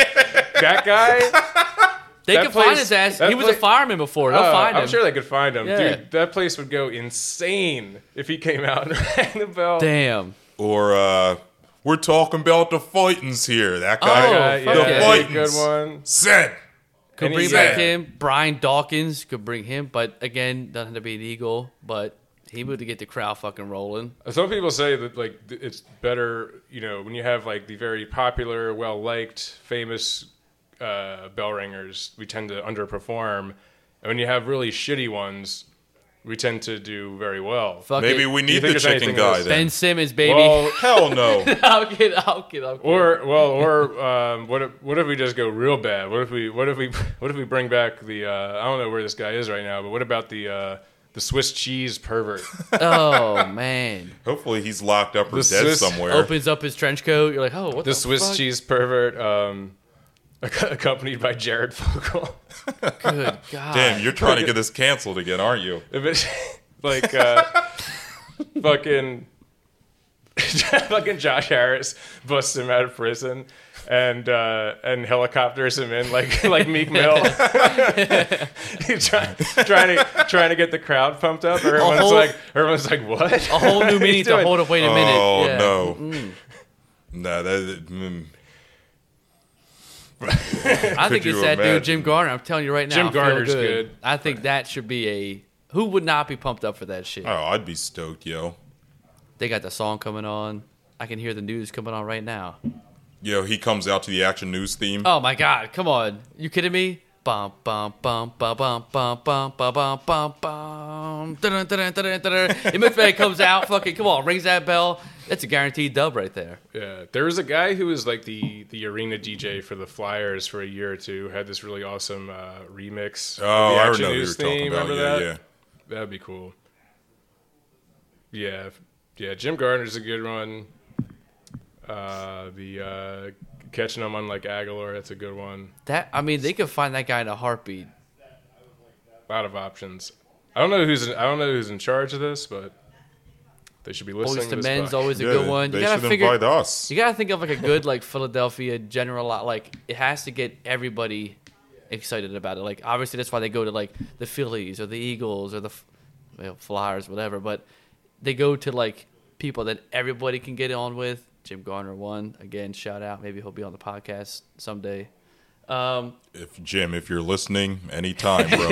that guy. they that can find his ass. He was a fireman before. They'll Uh, find him. I'm sure they could find him, Yeah. dude. That place would go insane if he came out and rang the bell. Damn. Or uh, we're talking about the fightings here. That Oh, guy, Yeah, the yeah. yeah, Fightins. good one. Said. Could And bring he's- back yeah. him. Brian Dawkins could bring him, but again, doesn't have to be an Eagle. But he would get the crowd fucking rolling. Some people say that like th- it's better, you know, when you have like the very popular, well liked, famous uh, bell ringers, we tend to underperform, and when you have really shitty ones, we tend to do very well. Fuck Maybe it. we need think the there's chicken guy then. Ben Simmons, baby. Well, Hell no. I'll get, I'll get, I'll get. or well, or um, what if what if we just go real bad? What if we what if we what if we bring back the uh, I don't know where this guy is right now, but what about the uh, the Swiss cheese pervert? oh man, Hopefully he's locked up or The dead Swiss somewhere. opens up his trench coat. You're like, oh, what the, the Swiss fuck? cheese pervert, um, accompanied by Jared Fogle. Good God. Damn, you're trying to get this canceled again, aren't you? If like uh, fucking fucking Josh Harris busts him out of prison and uh, and helicopters him in like like Meek Mill. Trying trying to trying to get the crowd pumped up. Everyone's whole- like everyone's like what? A whole new meaning to doing- hold up. Wait a minute. Oh Yeah. no. Mm. No, that. Mm. I think it's that dude. Jim Gardner. I'm telling you right now. Jim I Gardner's good. I think that should be a. Who would not be pumped up for that shit? Oh, I'd be stoked, yo. They got the song coming on. I can hear the news coming on right now. Yo, he comes out to the action news theme. Oh my god, come on. You kidding me? Bum bum bum bum bum bum bum bum bum bum bum. Image comes out, fucking come on, rings that bell. That's a guaranteed dub right there. Yeah, there was a guy who was like the the arena DJ for the Flyers for a year or two. Had this really awesome uh, remix. oh, the I Action know who you're News talking about. Remember Yeah, that? yeah. That'd be cool. Yeah, yeah. Jim Gardner's a good one. Uh, the uh, catching them on like Aguilar, that's a good one. That I mean, they could find that guy in a heartbeat. A lot of options. I don't know who's in, I don't know who's in charge of this, but they should be listening. Always to to this men's podcast. always a Yeah, good one. You They gotta should figure. invite us. You gotta think of like a good like Philadelphia general lot. Like it has to get everybody excited about it. Like obviously that's why they go to like the Phillies or the Eagles or the F- well, Flyers, whatever. But they go to like people that everybody can get on with. Jim Gardner one again. Shout out. Maybe he'll be on the podcast someday. Um, If Jim, if you're listening, anytime, bro.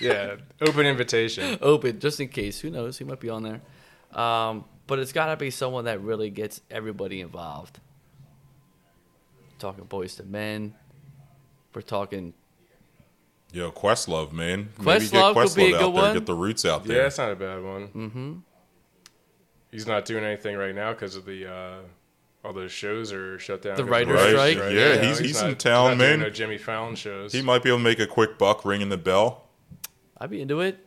Yeah, open invitation. open just in case. Who knows? He might be on there. Um, but it's got to be someone that really gets everybody involved. Talking Boyz II Men. We're talking. Yo, Questlove, man. Maybe get Questlove could be a Questlove good out there, one. get the roots out there. Yeah, there. that's not a bad one. Mm-hmm. He's not doing anything right now because of the uh, all those shows are shut down. The 'cause of writer's Right? strike? Yeah, No, he's, he's in not- town, not doing man. No Jimmy Fallon shows. He might be able to make a quick buck ringing the bell. I'd be into it.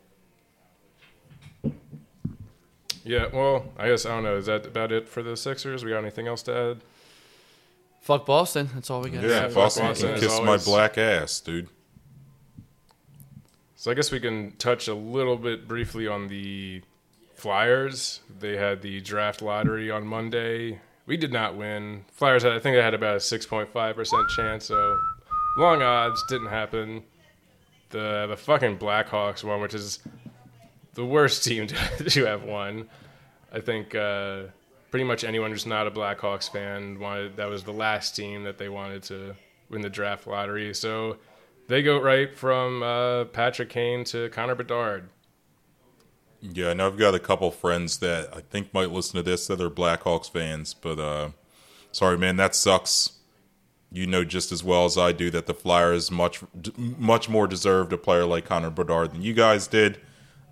Yeah, well, I guess I don't know. Is that about it for the Sixers? We got anything else to add? Fuck Boston. That's all we got. Yeah, fuck Boston Boston can is kiss my black ass, dude. So I guess we can touch a little bit briefly on the Flyers. They had the draft lottery on Monday. We did not win. Flyers, had, I think they had about a 6.5% chance, so long odds didn't happen. The the fucking Blackhawks won, which is the worst team to, to have won. I think uh, pretty much anyone who's not a Blackhawks fan wanted that was the last team that they wanted to win the draft lottery. So they go right from uh, Patrick Kane to Connor Bedard. Yeah, know I've got a couple friends that I think might listen to this that are Blackhawks fans, but uh sorry, man, that sucks. You know just as well as I do that the Flyers much much more deserved a player like Connor Bedard than you guys did.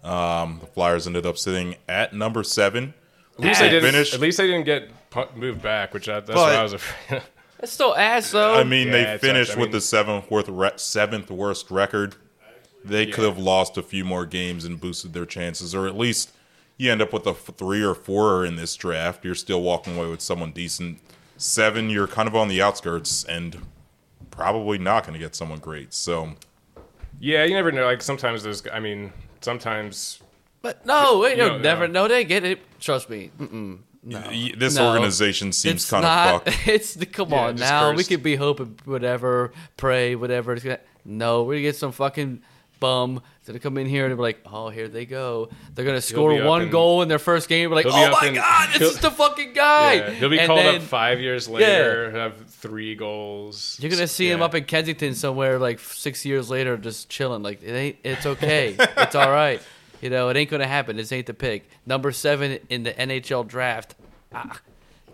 Um, the Flyers ended up sitting at number seven. At least they didn't. Finish. At least they didn't get moved back, which I, that's But- what I was afraid. It's still ass though. I mean, Yeah, they finished sucks. I with mean- the seventh worst re- seventh worst record. They could have lost a few more games and boosted their chances, or at least, you end up with a f- three or four in this draft, you're still walking away with someone decent. Seven, you're kind of on the outskirts and probably not going to get someone great. So Yeah, you never know. Like sometimes there's, I mean, sometimes But no, wait, You you'll never know. They get it. Trust me. Mm-mm. No. y- this No. organization seems it's kind not, of fucked. It's the come Yeah, on now. We could be hoping whatever, pray whatever. No, we're get some fucking bum that's gonna come in here and be like, oh, here they go. They're gonna score one in- goal in their first game. We're like, oh my in- god, this is the fucking guy. yeah, he'll be And called then up five years later, have three goals. You're gonna see him up in Kensington somewhere, like six years later, just chilling. Like it ain't. It's okay. it's all right. You know, it ain't gonna happen. This ain't the pick. Number seven in the NHL draft. Ah,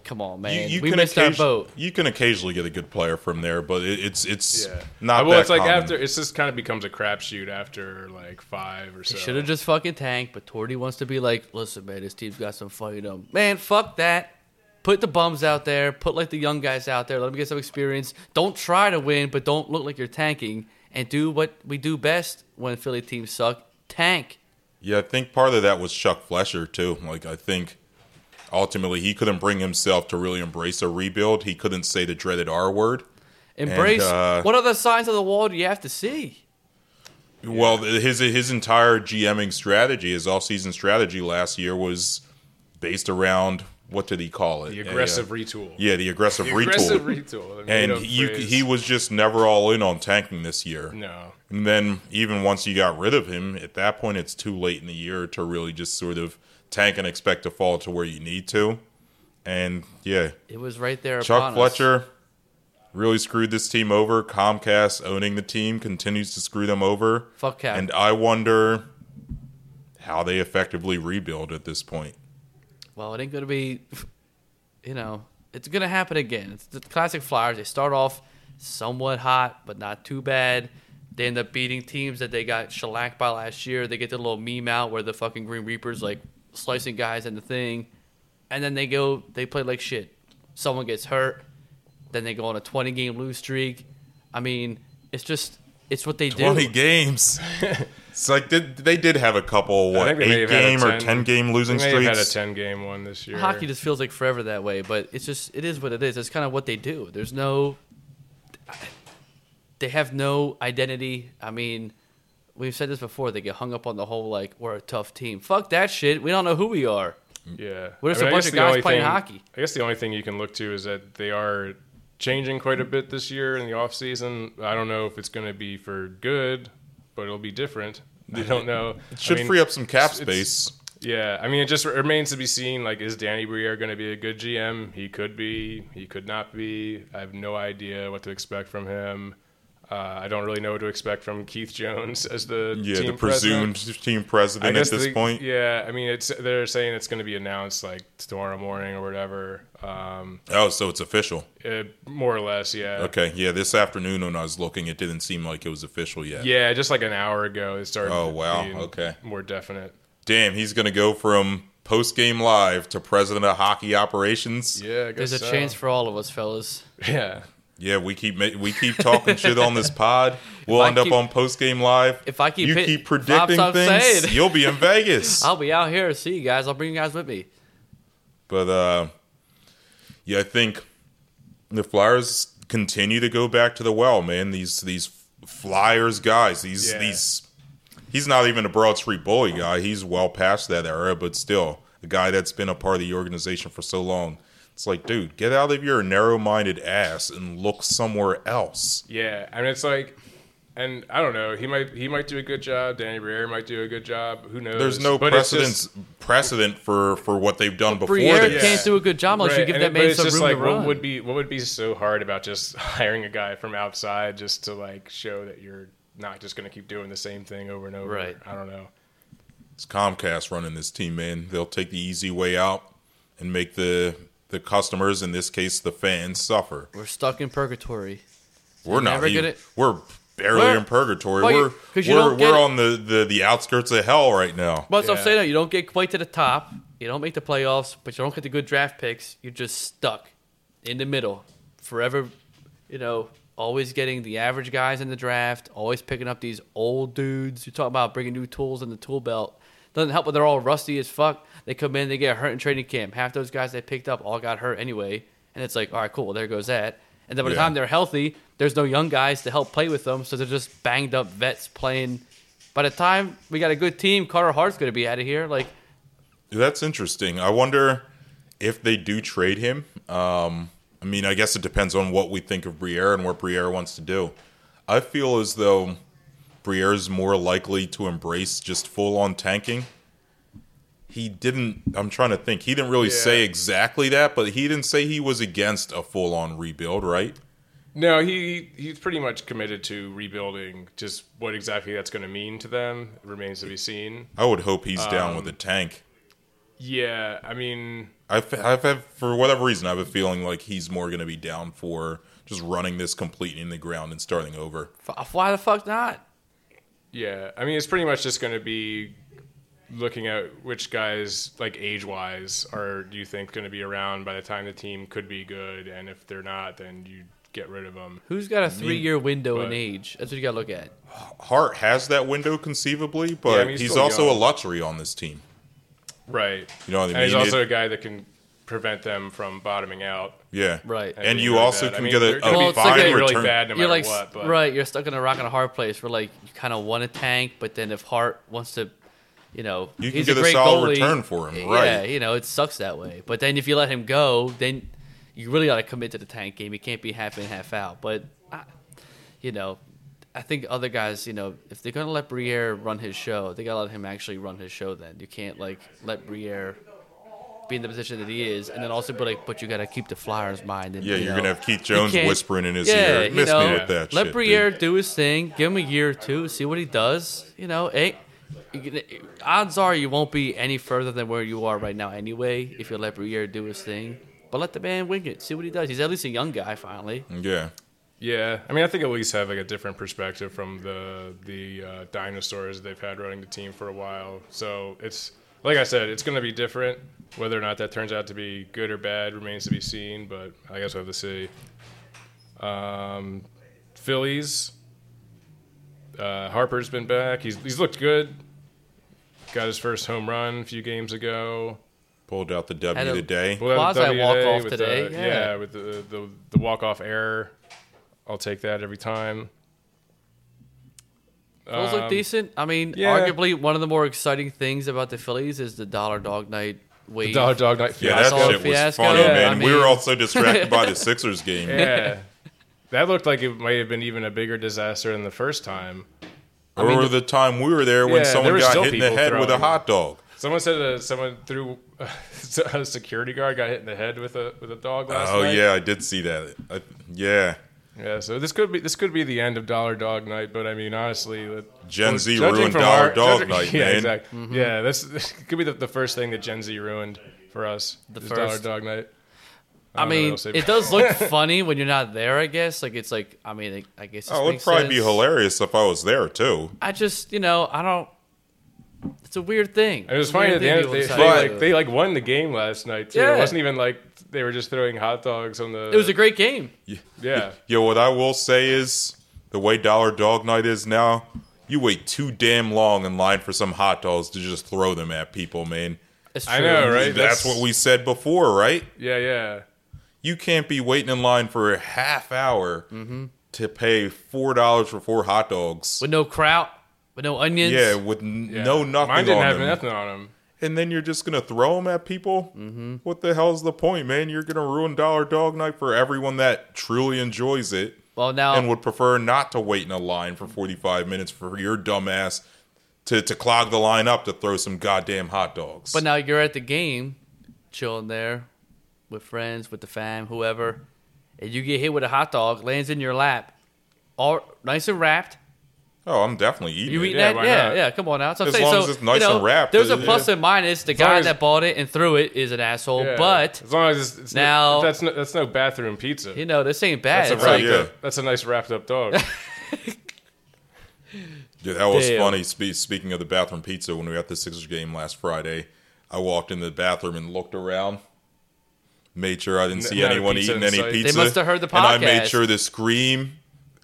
come on, man. we missed our boat. You can occasionally get a good player from there, but it, it's it's Yeah. not. well, that it's like common. after it's just kind of becomes a crapshoot after like five or so. Should have just fucking tanked, but Torty wants to be like, listen, man, this team's got some fight in them. Man, fuck that. Put the bums out there. Put like the young guys out there. Let them get some experience. Don't try to win, but don't look like you're tanking. And do what we do best when Philly teams suck: tank. Yeah, I think part of that was Chuck Fletcher too. Like I think ultimately he couldn't bring himself to really embrace a rebuild. He couldn't say the dreaded R word. Embrace. uh, what other signs of the wall do you have to see? Well, his his entire GMing strategy, his off-season strategy last year was based around what did he call it? the A, aggressive uh, retool. yeah, the aggressive The retool. aggressive retool. the and made-up he phrase. he was just never all in on tanking this year. no. And then even once you got rid of him, at that point it's too late in the year to really just sort of tank and expect to fall to where you need to. And yeah, It was right there. Chuck upon us. Fletcher really screwed this team over. Comcast owning the team continues to screw them over. Fuck Cap. And I wonder how they effectively rebuild at this point. Well, it ain't gonna be. You know, it's gonna happen again. It's the classic Flyers. They start off somewhat hot, but not too bad. They end up beating teams that they got shellacked by last year. They get the little meme out where the fucking Green Reapers like slicing guys in the thing, and then they go they play like shit. Someone gets hurt, then they go on a twenty game lose streak. I mean, it's just it's what they do. Twenty games. it's like did, they did have a couple I what think they may eight have had a game or 10 game losing They may have had a streaks. ten game one this year. Hockey just feels like forever that way, but it's just it is what it is. It's kind of what they do. There's no they have no identity. I mean, we've said this before. They get hung up on the whole like we're a tough team. Fuck that shit. We don't know who we are. Yeah. We're just I a mean, I bunch of guys playing thing- hockey. I guess the only thing you can look to is that they are changing quite a bit this year in the off season. I don't know if it's going to be for good, but it'll be different. I don't know. It should I mean, free up some cap space. Yeah, I mean, it just remains to be seen. Like, is Danny Briere going to be a good GM? He could be. He could not be. I have no idea what to expect from him. Uh, I don't really know what to expect from Keith Jones as the Yeah, team the presumed president. team president at this the- point. Yeah, I mean, it's they're saying it's going to be announced like tomorrow morning or whatever. Um, Oh, so it's official. uh, more or less, yeah. Okay, yeah. This afternoon when I was looking, it didn't seem like it was official yet. Yeah, just like an hour ago, it started. Oh, wow, being okay. More definite. Damn, he's gonna go from post game live to president of hockey operations. Yeah, I guess There's a so. chance for all of us, fellas. Yeah, Yeah, we keep ma- we keep talking shit on this pod. We'll I end up on post game live. If I keep you hit- keep predicting things, saying. you'll be in Vegas. I'll be out here. See you guys. I'll bring you guys with me. But uh, yeah, I think the Flyers continue to go back to the well, man. These these Flyers guys, these Yeah. these. He's not even a Broad Street bully guy. He's well past that era, but still a guy that's been a part of the organization for so long. It's like, dude, get out of your narrow-minded ass and look somewhere else. yeah. I mean, it's like, and I don't know. He might he might do a good job. Danny Briere might do a good job. Who knows? There's no But it's precedent just- precedent for for what they've done before. Briere this. can't do a good job unless you give and that it- man some room like to run. what would be what would be so hard about just hiring a guy from outside just to like show that you're not just going to keep doing the same thing over and over. Right. I don't know. It's Comcast running this team, man. They'll take the easy way out and make the the customers, in this case the fans, suffer. We're stuck in purgatory. We're not. never even- gonna- we're barely We're- in purgatory. Well, we're 'cause you we're, don't get we're on the, the, the outskirts of hell right now. But I'm saying that you don't get quite to the top. You don't make the playoffs, but you don't get the good draft picks. You're just stuck in the middle, forever. You know, always getting the average guys in the draft. Always picking up these old dudes. You talk about bringing new tools in the tool belt. Doesn't help, but they're all rusty as fuck. They come in, they get hurt in training camp. Half those guys they picked up all got hurt anyway, and it's like, all right, cool, well, there goes that. And then by the Yeah. time they're healthy, there's no young guys to help play with them, so they're just banged up vets playing. By the time we got a good team, Carter Hart's going to be out of here. Like, That's interesting. I wonder if they do trade him. Um, I mean, I guess it depends on what we think of Briere and what Briere wants to do. I feel as though Briere is more likely to embrace just full on tanking. He didn't. I'm trying to think. He didn't really Yeah. say exactly that, but he didn't say he was against a full on rebuild, right? No, he he's pretty much committed to rebuilding. Just what exactly that's going to mean to them remains to be seen. I would hope he's down Um, with a tank. Yeah, I mean, I've, I've had, for whatever reason, I have a feeling like he's more going to be down for just running this completely in the ground and starting over. f- why the fuck not? yeah, I mean, it's pretty much just going to be looking at which guys, like age wise, are do you think going to be around by the time the team could be good, and if they're not, then you get rid of them. Who's got a three year window in age? That's what you got to look at. Hart has that window conceivably, but Yeah, I mean, he's he's, also young. a luxury on this team. Right. You know what I And he's also It- a guy that can prevent them from bottoming out. Yeah, Right. And anything you like also that. I can mean, get a, gonna a Well, be like fine a- really return. bad no you're matter like what. But right. You're stuck in a rock and a hard place where like you kind of want to tank, but then if Hart wants to, you know, You can he's get a great solid goalie, return for him, right? Yeah, you know, it sucks that way. But then if you let him go, then you really got to commit to the tank game. You can't be half in, half out. But I, you know, I think other guys, you know, if they're gonna let Briere run his show, they gotta let him actually run his show. Then you can't like let Briere be in the position that he is, and then also be like, but you gotta keep the Flyers' mind. And, Yeah, you you're gonna have Keith Jones whispering in his yeah, ear. you know, me with that Let shit. Briere dude." do his thing. Give him a year or two, see what he does. You know, can- odds are you won't be any further than where you are right now anyway if you let Briere do his thing. But let the man wing it. See what he does. He's at least a young guy finally. Yeah, yeah, I mean, I think at least have like a different perspective from the the uh, dinosaurs they've had running the team for a while. So it's like I said, it's going to be different. Whether or not that turns out to be good or bad remains to be seen. But I guess we'll have to see. Um, Phillies. Uh, Harper's been back. He's he's looked good. Got his first home run a few games ago. pulled out the W today. Pulled out the W walk-off with today, The, yeah. with the the, the walk off error. I'll take that every time. Those look Um, decent. I mean, yeah. arguably one of the more exciting things about the Phillies is the Dollar Dog Night wave. Dollar Dog Night Yeah, that shit was Fiasco. funny, Yeah, man. I we were mean- also distracted by the Sixers game. Yeah. That looked like it might have been even a bigger disaster than the first time. Or mean, the time we were there when Yeah, there someone were got hit in the people head with a hot dog. Someone said uh, someone threw a security guard got hit in the head with a with a dog last Oh night. yeah, I did see that. I, yeah, Yeah, so this could be this could be the end of Dollar Dog Night, but I mean honestly, that- Gen Z ruined Dollar our- Dog judging- Night, yeah, man. Exactly. Yeah, this, this could be the, the first thing that Gen Z ruined for us. The is Dollar. Dog Night. I don't know mean, it does look funny when you're not there. I guess. Like it's like. I mean, it, I guess. This oh, it'd makes probably be hilarious if I was there too. I just, you know, I don't. It's a weird thing. It was It's funny at the end. They, they, like they like won the game last night too. Yeah. It wasn't even like they were just throwing hot dogs on the. It was a great game. yeah. yeah. Yo, what I will say is the way Dollar Dog Night is now, you wait too damn long in line for some hot dogs to just throw them at people, man. It's I know, right? That's, That's- what we said before, right? Yeah, yeah. You can't be waiting in line for a half hour Mm-hmm. to pay four dollars for four hot dogs. With no kraut, with no onions. yeah, with n- yeah. no nothing Mine didn't on have them. nothing on them. and then you're just gonna throw them at people. Mm-hmm. What the hell's the point, man? You're gonna ruin Dollar Dog Night for everyone that truly enjoys it Well, now and would prefer not to wait in a line for 45 minutes for your dumbass to, to clog the line up to throw some goddamn hot dogs. But now you're at the game, chilling there with friends, with the fam, whoever, and you get hit with a hot dog, lands in your lap, all nice and wrapped. oh, I'm definitely eating You eating Yeah, that? why Yeah, yeah. Come on now. So I'm As saying, long so, as it's nice you know, and wrapped, There's a yeah. plus and minus. The long guy as- that bought it and threw it is an asshole, Yeah. but as long as it's, it's Now- no, that's no, that's no bathroom pizza. you know this ain't bad. that's a It's like, yeah. up, that's a nice wrapped up dog. Yeah, that was Damn. funny. Spe- speaking of the bathroom pizza, when we were at the Sixers game last Friday, I walked in the bathroom and looked around, made sure I didn't see Not a anyone pizza eating in any sight. They pizza. must have heard the podcast. And I made sure to scream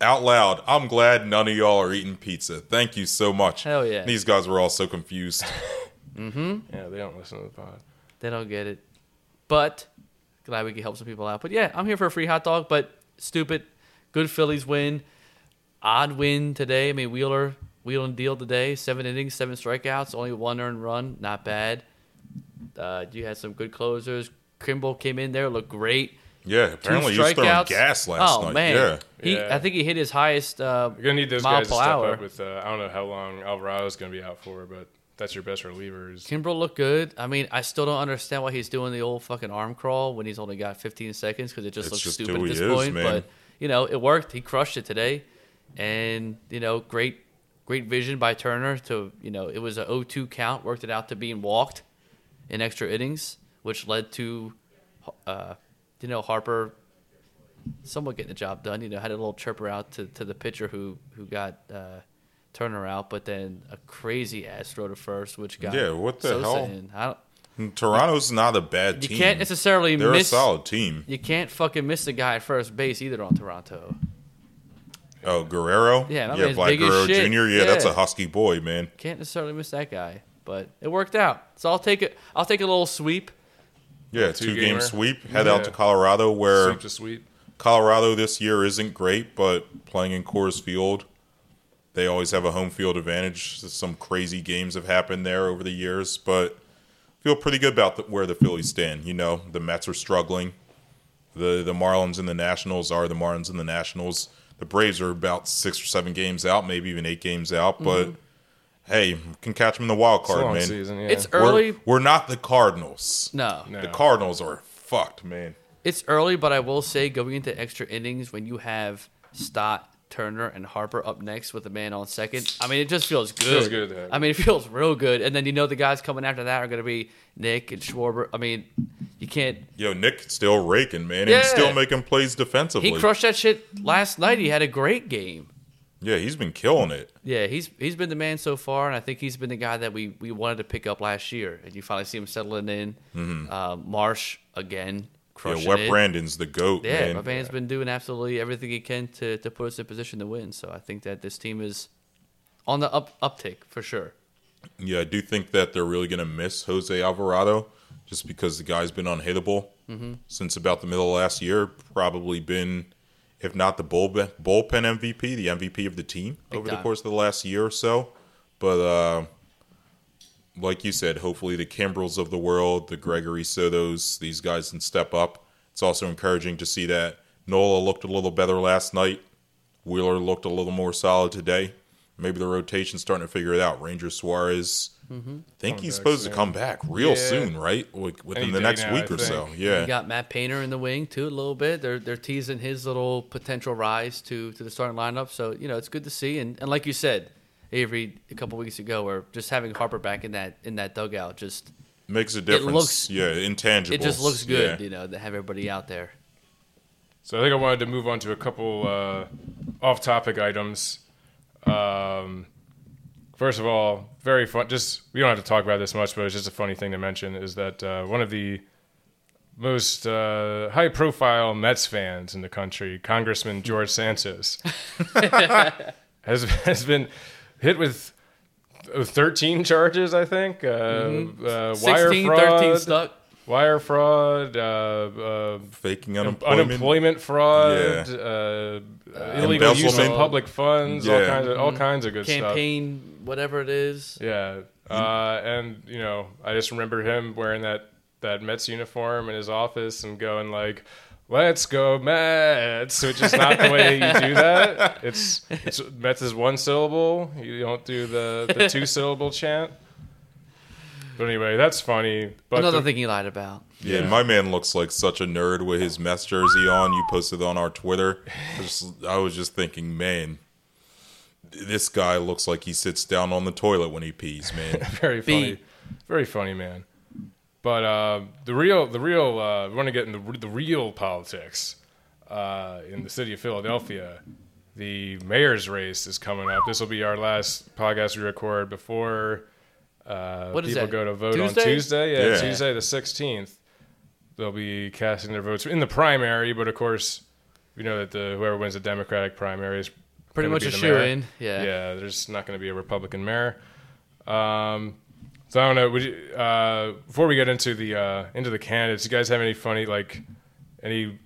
out loud, I'm glad none of y'all are eating pizza. Thank you so much. Hell yeah. These guys were all so confused. Mm-hmm. Yeah, they don't listen to the pod. They don't get it. But glad we could help some people out. But yeah, I'm here for a free hot dog. But stupid, good Phillies win. Odd win today. I mean Wheeler wheel and deal today. Seven innings, seven strikeouts, only one earned run. Not bad. Uh, you had some good closers. Kimbrel came in there, looked great. Yeah, apparently he was throwing gas last oh, night. man. Yeah. He, Yeah. I think he hit his highest uh, You're gonna need those guys to step hour. up with. Uh, I don't know how long Alvarado's gonna be out for, but that's your best relievers. Kimbrel looked good. I mean, I still don't understand why he's doing the old fucking arm crawl when he's only got 15 seconds because it just It's looks just stupid at this is, point. man. But you know, it worked. He crushed it today, and you know, great, great vision by Turner to you know, it was a 0-2 count, worked it out to being walked in extra innings, which led to, uh, you know, Harper somewhat getting the job done. You know, had a little chirper out to, to the pitcher who who got uh, Turner out, but then a crazy ass throw to first, which got Yeah, what the Sosa hell? in. I don't, Toronto's not a bad team. you can't necessarily They're miss. a solid team. You can't fucking miss the guy at first base either on Toronto. Oh, Guerrero? Yeah, yeah, Vlad Guerrero. Jr. Yeah, that's a husky boy, man. Can't necessarily miss that guy, but it worked out. So I'll take it. I'll take a little sweep. Yeah, two two game sweep. Head Yeah. out to Colorado, where Sweep to sweep. Colorado this year isn't great, but playing in Coors Field, they always have a home field advantage. Some crazy games have happened there over the years, but feel pretty good about the, where the Phillies stand. You know, the Mets are struggling. The the Marlins and the Nationals are the Marlins and the Nationals. The Braves are about six or seven games out, maybe even eight games out. But mm-hmm. Hey, can catch them in the wild card, long man. season. Yeah. It's We're- early. We're, not the Cardinals. No, No. The Cardinals are fucked, man. it's early, but I will say going into extra innings when you have Stott, Turner, and Harper up next with a man on second. I mean, it just feels good. Feels good, yeah. I mean, it feels real good. And then you know the guys coming after that are going to be Nick and Schwarber. I mean, you can't. Yo, Nick still raking, man, Yeah. and still making plays defensively. He crushed that shit last night. He had a great game. Yeah, he's been killing it. Yeah, he's he's been the man so far, and I think he's been the guy that we, we wanted to pick up last year. And you finally see him settling in. Uh, Marsh again, crushing Mm-hmm. yeah, Webb it. Brandon's the goat, Yeah, man. my man's been doing absolutely everything he can to, to put us in position to win. So I think that this team is on the up uptick for sure. Yeah, I do think that they're really going to miss Jose Alvarado just because the guy's been unhittable Mm-hmm. since about the middle of last year. Probably been, if not the bullpen, bullpen MVP, the MVP of the team Big over the course of the last year or so. But uh, like you said, hopefully the Kimbrels of the world, the Gregory Sotos, these guys can step up. It's also encouraging to see that Nola looked a little better last night. Wheeler looked a little more solid today. Maybe the rotation's starting to figure it out. Ranger Suarez, I think Coming he's back supposed to come back real Yeah. soon, right? Like within Any the day next now, week I or so. think. Yeah. You got Matt Painter in the wing too a little bit. They're they're teasing his little potential rise to to the starting lineup. So you know it's good to see. And and like you said, Avery a couple weeks ago, or just having Harper back in that in that dugout just Makes a difference. looks- yeah, intangible. it just looks good. Yeah. You know to have everybody out there. So I think I wanted to move on to a couple uh, off-topic items. Um, first of all, very fun. Just we don't have to talk about this much, but it's just a funny thing to mention is that uh, one of the most uh, high-profile Mets fans in the country, Congressman George Santos, has has been hit with. uh, 13 charges, I think. Uh, uh, wire 16, fraud, 13 stuck. wire fraud, uh, uh, Faking unemployment. unemployment, fraud, Yeah. uh, illegal use of public funds, all kinds of all kinds of good stuff. Campaign, whatever it is. Yeah, uh, and you know, I just remember him wearing that that Mets uniform in his office and going like. Let's go Mets, which is not the way you do that. It's, it's Mets is one syllable. You don't do the, the two syllable chant. But anyway, that's funny. But Another the- thing he lied about. Yeah, Yeah. my man looks like such a nerd with his Mets jersey on. You posted on our Twitter. Just- I was just thinking, man, this guy looks like he sits down on the toilet when he pees, man. very funny, Beat. very funny man. But uh, the real, the real, uh, we want to get into the real politics uh, in the city of Philadelphia. The mayor's race is coming up. This will be our last podcast we record before uh, What is people that? go to vote Tuesday? on Tuesday. Yeah, Yeah. Tuesday the sixteenth. They'll be casting their votes in the primary, but of course, we know that the whoever wins the Democratic primary is Pretty much a shoe in. Yeah. Yeah, there's not going to be a Republican mayor. Um, So I don't know. Would you, uh, before we get into the uh, into the candidates, you guys have any funny like any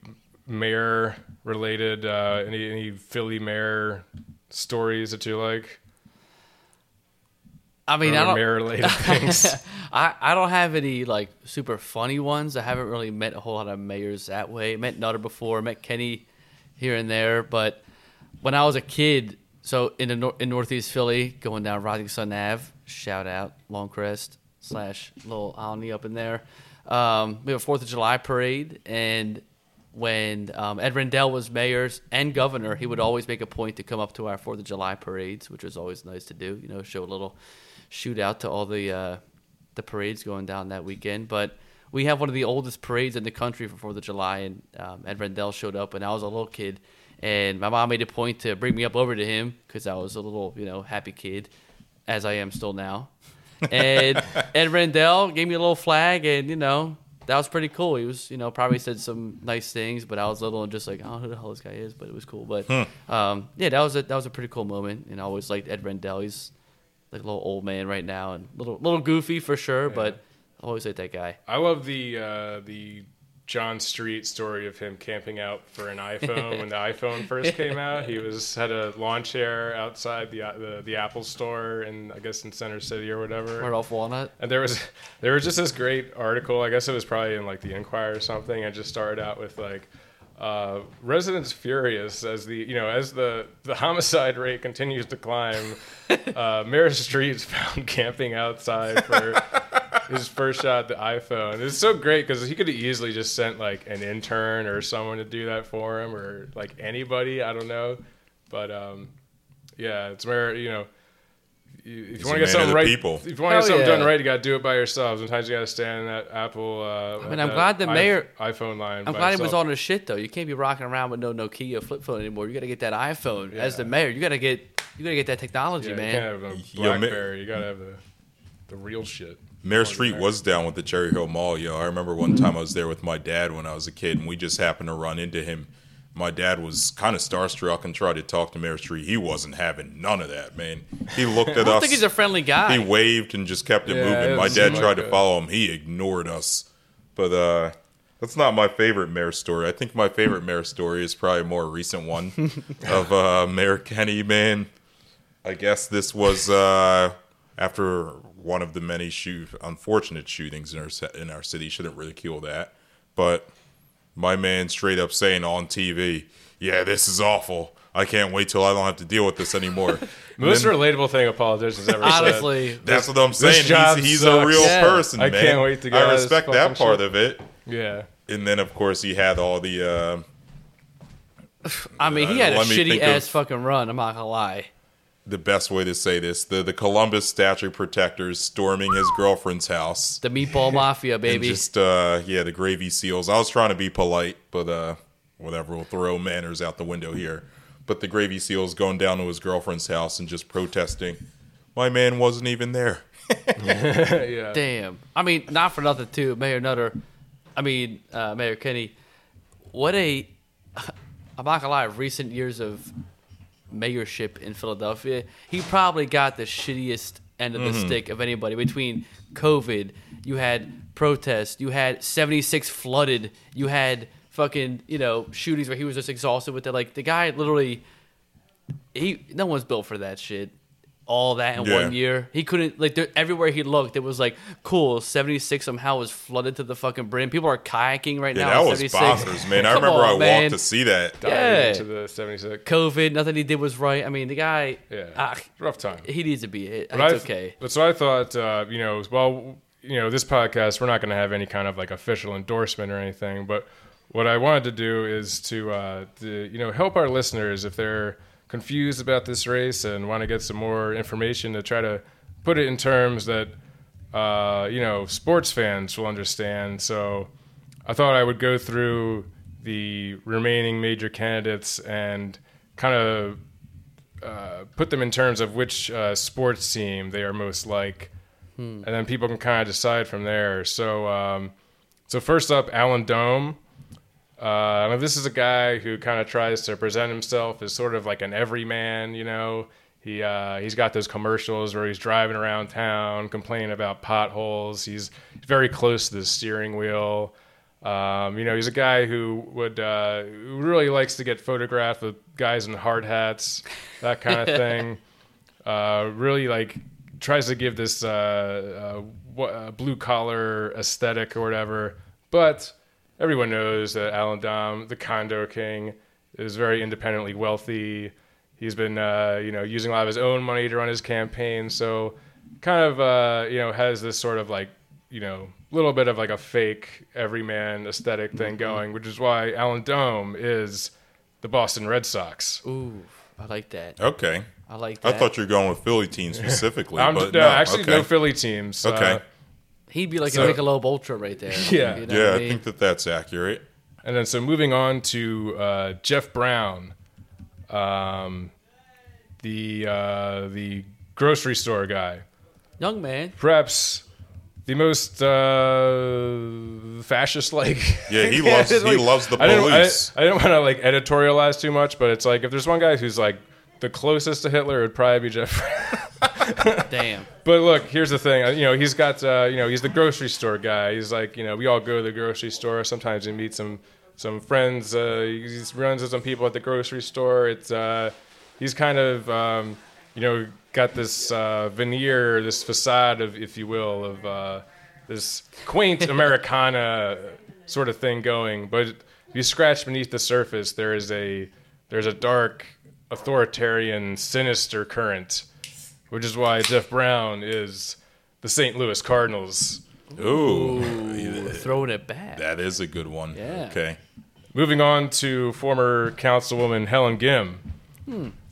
mayor related uh, any any Philly mayor stories that you like? I mean, I Or don't. mayor related things. I, I don't have any like super funny ones. I haven't really met a whole lot of mayors that way. Met Nutter before, met Kenney here and there, but when I was a kid, so in the nor- in Northeast Philly, going down Rising Sun Ave, shout out Lawncrest slash Little Olney up in there. Um, we have a Fourth of July parade, and when um, Ed Rendell was mayor and governor, he would always make a point to come up to our Fourth of July parades, which was always nice to do. You know, show a little shootout to all the uh, the parades going down that weekend. But we have one of the oldest parades in the country for Fourth of July, and um, Ed Rendell showed up, and I was a little kid, and my mom made a point to bring me up over to him because I was a little, you know, happy kid, as I am still now. And Ed Rendell gave me a little flag, and you know. That was pretty cool. He was, you know, probably said some nice things, but I was little and just like, I don't know who the hell this guy is, but it was cool. But um, yeah, that was a that was a pretty cool moment, and I always liked Ed Rendell. He's like a little old man right now and little little goofy for sure, but I always like that guy. I love the uh, the John Street story of him camping out for an iPhone when the iPhone first came out. He was had a lawn chair outside the the, the Apple store in I guess in Center City or whatever. Right off Walnut. And there was there was just this great article. I guess it was probably in like the Inquirer or something. It just started out with like uh, residents furious as the you know as the the homicide rate continues to climb. Uh, Mayor Street's found camping outside for his first shot at the iPhone. It's so great because he could have easily just sent like an intern or someone to do that for him or like anybody. I don't know, but um, yeah, it's where you know. you- If He's you want to get something right, people. if you want to get Hell something done right, you got to do it by yourself. Sometimes you got to stand in that Apple. Uh, I mean, I'm glad the i- mayor- iPhone line. I'm by glad he was on his shit though. You can't be rocking around with no Nokia flip phone anymore. You got to get that iPhone as the mayor. You got to get you got to get that technology, Yeah, you man. can't have a BlackBerry. You got to have the the real shit. Mayor Street was down with the Cherry Hill Mall, yo. I remember one time I was there with my dad when I was a kid, and we just happened to run into him. My dad was kind of starstruck and tried to talk to Mayor Street. He wasn't having none of that, man. He looked at us. I think he's a friendly guy. he waved and just kept it Yeah, it moving. My dad tried like to follow him. He ignored us. But uh that's not my favorite mayor story. I think my favorite mayor story is probably a more recent one of uh Mayor Kenney, man. I guess this was uh after one of the many shoot unfortunate shootings in our in our city. Shouldn't ridicule that. But my man straight up saying on TV, "Yeah, this is awful. I can't wait till I don't have to deal with this anymore." Most then- relatable thing a politician's ever said. Honestly, That's what I'm saying. job He's, he's a real Yeah. person, I man. can't wait to get out I this respect that part shit. of it. Yeah. And then, of course, he had all the. Uh, I mean, he Uh, had a shitty ass of- fucking run. I'm not gonna lie. The best way to say this: the the Columbus statue protectors storming his girlfriend's house. The meatball mafia, And baby. just uh, yeah, the gravy seals. I was trying to be polite, but uh, whatever. We'll throw manners out the window here. But the gravy seals going down to his girlfriend's house and just protesting. My man wasn't even there. yeah. Damn. I mean, not for nothing too, Mayor Nutter. I mean, uh, Mayor Kenney. What a I'm not gonna lie. Recent years of mayorship in Philadelphia, he probably got the shittiest end of the mm-hmm. stick of anybody. Between COVID, you had protests, you had 76 flooded, you had fucking you know shootings where he was just exhausted with it. Like the guy literally, he no one's built for that shit. All that in Yeah. one year, he couldn't like there, everywhere he looked. It was like cool. Seventy six somehow was flooded to the fucking brim. People are kayaking right Yeah, now. that in was 76. bonkers, man. I remember on, I man. walked to see that. Diving Yeah. Into the 76. COVID, nothing he did was right. I mean, the guy, Yeah. ah, Rough time. he needs to be. It's But I- okay. But so I thought, uh, you know, well, you know, this podcast, we're not going to have any kind of like official endorsement or anything. But what I wanted to do is to, uh, to you know, help our listeners if they're confused about this race and want to get some more information to try to put it in terms that, uh, you know, sports fans will understand. So I thought I would go through the remaining major candidates and kind of uh, put them in terms of which uh, sports team they are most like, and then people can kind of decide from there. So, um, so first up, Allan Domb. Uh, this is a guy who kind of tries to present himself as sort of like an everyman. You know, He uh, he's got those commercials where he's driving around town complaining about potholes. He's very close to the steering wheel. Um, you know, he's a guy who would uh, who really likes to get photographed with guys in hard hats, that kind of thing. Uh, really like tries to give this uh, uh, uh, blue collar aesthetic or whatever. But everyone knows that Allan Domb, the condo king, is very independently wealthy. He's been, uh, you know, using a lot of his own money to run his campaign. So, kind of, uh, you know, has this sort of like, you know, little bit of like a fake everyman aesthetic thing going, which is why Allan Domb is the Boston Red Sox. Ooh, I like that. Okay. I like I thought you were going with Philly teams specifically, I'm, but no, no, actually, okay. no Philly teams. Okay. Uh, He'd be like So- a Michelob Ultra right there. Yeah. You know yeah, what I I think that that's accurate. And then so moving on to uh, Jeff Brown, um, the uh, the grocery store guy, Young man. perhaps the most uh, fascist like. Yeah, he loves he loves the I didn't, I, police. I didn't want to like editorialize too much, but it's like if there's one guy who's like the closest to Hitler, it'd probably be Jeff. Damn. But look, here's the thing. uh, You know, he's got. Uh, you know, he's the grocery store guy. He's like, you know, we all go to the grocery store. Sometimes we meet some some friends. Uh, he runs into some people at the grocery store. It's. Uh, he's kind of. Um, you know, got this uh, veneer, this facade of, if you will, of uh, this quaint Americana sort of thing going. But if you scratch beneath the surface, there is a there's a dark, authoritarian, sinister current, which is why Jeff Brown is the St. Louis Cardinals. Ooh, Ooh, throwing it back. that is a good one. Yeah. Okay. Moving on to former Councilwoman Helen Gym,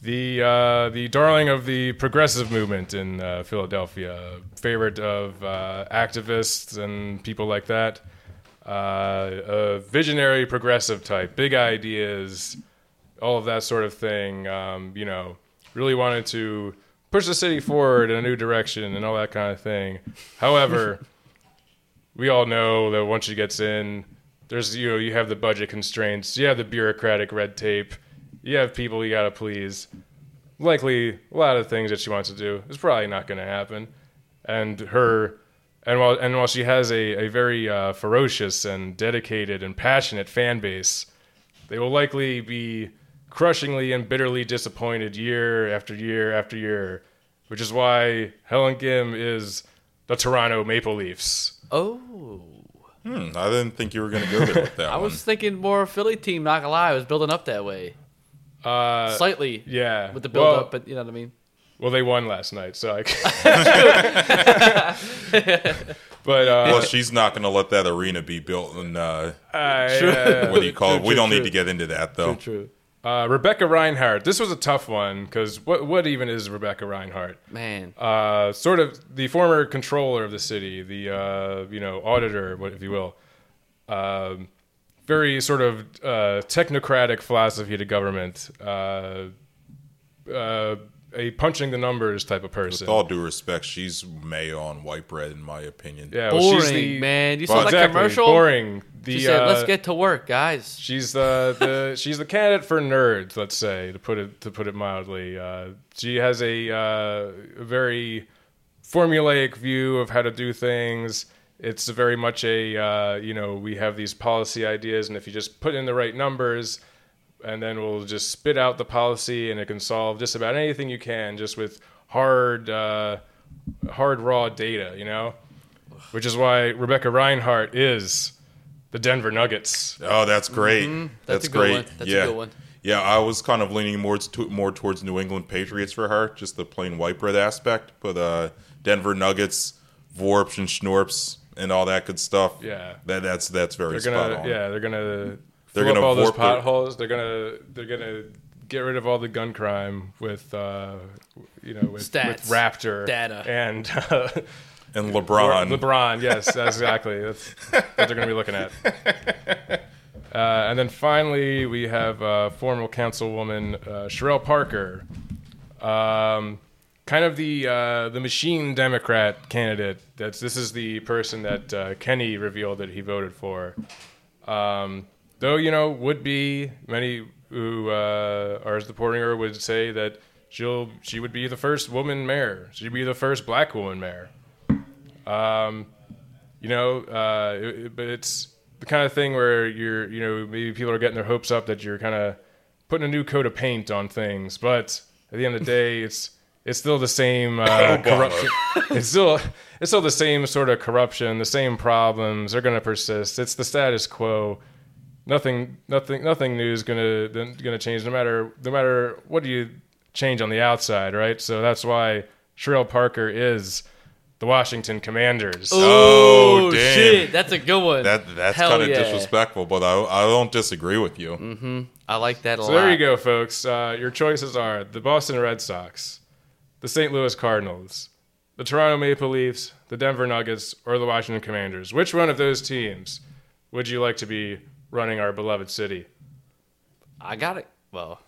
the uh, the darling of the progressive movement in uh, Philadelphia, favorite of uh, activists and people like that. Uh, a visionary progressive type, big ideas, all of that sort of thing. Um, you know, really wanted to push the city forward in a new direction and all that kind of thing. However, we all know that once she gets in, there's you know you have the budget constraints, you have the bureaucratic red tape, you have people you gotta please. Likely, a lot of things that she wants to do is probably not going to happen, and her, and while and while she has a a very uh, ferocious and dedicated and passionate fan base, they will likely be crushingly and bitterly disappointed year after year after year, which is why Helen Gym is the Toronto Maple Leafs. Oh. Hmm, I didn't think you were going to go there with that I one. was thinking more Philly team, not gonna lie. I was building up that way. Uh, Slightly. yeah, With the build well, up, but you know what I mean? Well, they won last night, so I. but uh, Plus, she's not going to let that arena be built in. Uh, I, uh, what do you call it? true, We don't true, need to get into that though. True. Uh, Rebecca Rhynhart. This was a tough one because what what even is Rebecca Rhynhart? Man. Uh, sort of the former controller of the city, the uh, you know auditor, if you will. Um, very sort of uh, technocratic philosophy to government. Uh, uh, a punching the numbers type of person. With all due respect, she's mayo on white bread, in my opinion. yeah, well, boring, she's the, man. You Well, saw that exactly, commercial? Boring. The, She said, uh, "Let's get to work, guys." She's the, the she's the candidate for nerds, let's say, to put it to put it mildly. Uh, she has a, uh, very formulaic view of how to do things. It's very much a uh, you know we have these policy ideas, and if you just put in the right numbers, and then we'll just spit out the policy, and it can solve just about anything you can, just with hard uh, hard raw data, you know. Which is why Rebecca Rhynhart is the Denver Nuggets. Oh, that's great. Mm-hmm. That's That's, a good great. one. That's a yeah. good one. Yeah, I was kind of leaning more to, more towards New England Patriots for her, just the plain white bread aspect. But uh, Denver Nuggets, Vorps and Schnorps, and all that good stuff. Yeah. that that's that's very They're spot gonna, on. yeah, they're gonna, They're gonna all those warp their- They're gonna, they're gonna get rid of all the gun crime with, uh, you know, with, with Raptor Data. and uh, And LeBron. LeBron. Yes, that's exactly. That's what they're gonna be looking at. Uh, and then finally, we have uh, former councilwoman uh, Cherelle Parker, um, kind of the uh, the machine Democrat candidate. That's this is the person that uh, Kenney revealed that he voted for. Um, though you know, would be many who uh, are supporting her would say that she'll she would be the first woman mayor. She'd be the first black woman mayor. Um, you know, uh, it- but it's the kind of thing where you're, you know, maybe people are getting their hopes up that you're kind of putting a new coat of paint on things, but at the end of the day, it's it's still the same uh, corruption. it's still it's still the same sort of corruption. The same problems are going to persist. It's the status quo. Nothing, nothing, nothing new is gonna gonna change. No matter no matter what do you change on the outside, right? So that's why Cherelle Parker is the Washington Commanders. Oh, damn. shit, that's a good one. That that's kind of yeah. disrespectful, but I I don't disagree with you. Mm. I like that a lot. So lot. there you go, folks. Uh, your choices are the Boston Red Sox, the St. Louis Cardinals, the Toronto Maple Leafs, the Denver Nuggets, or the Washington Commanders. Which one of those teams would you like to be running our beloved city? I got it. Well,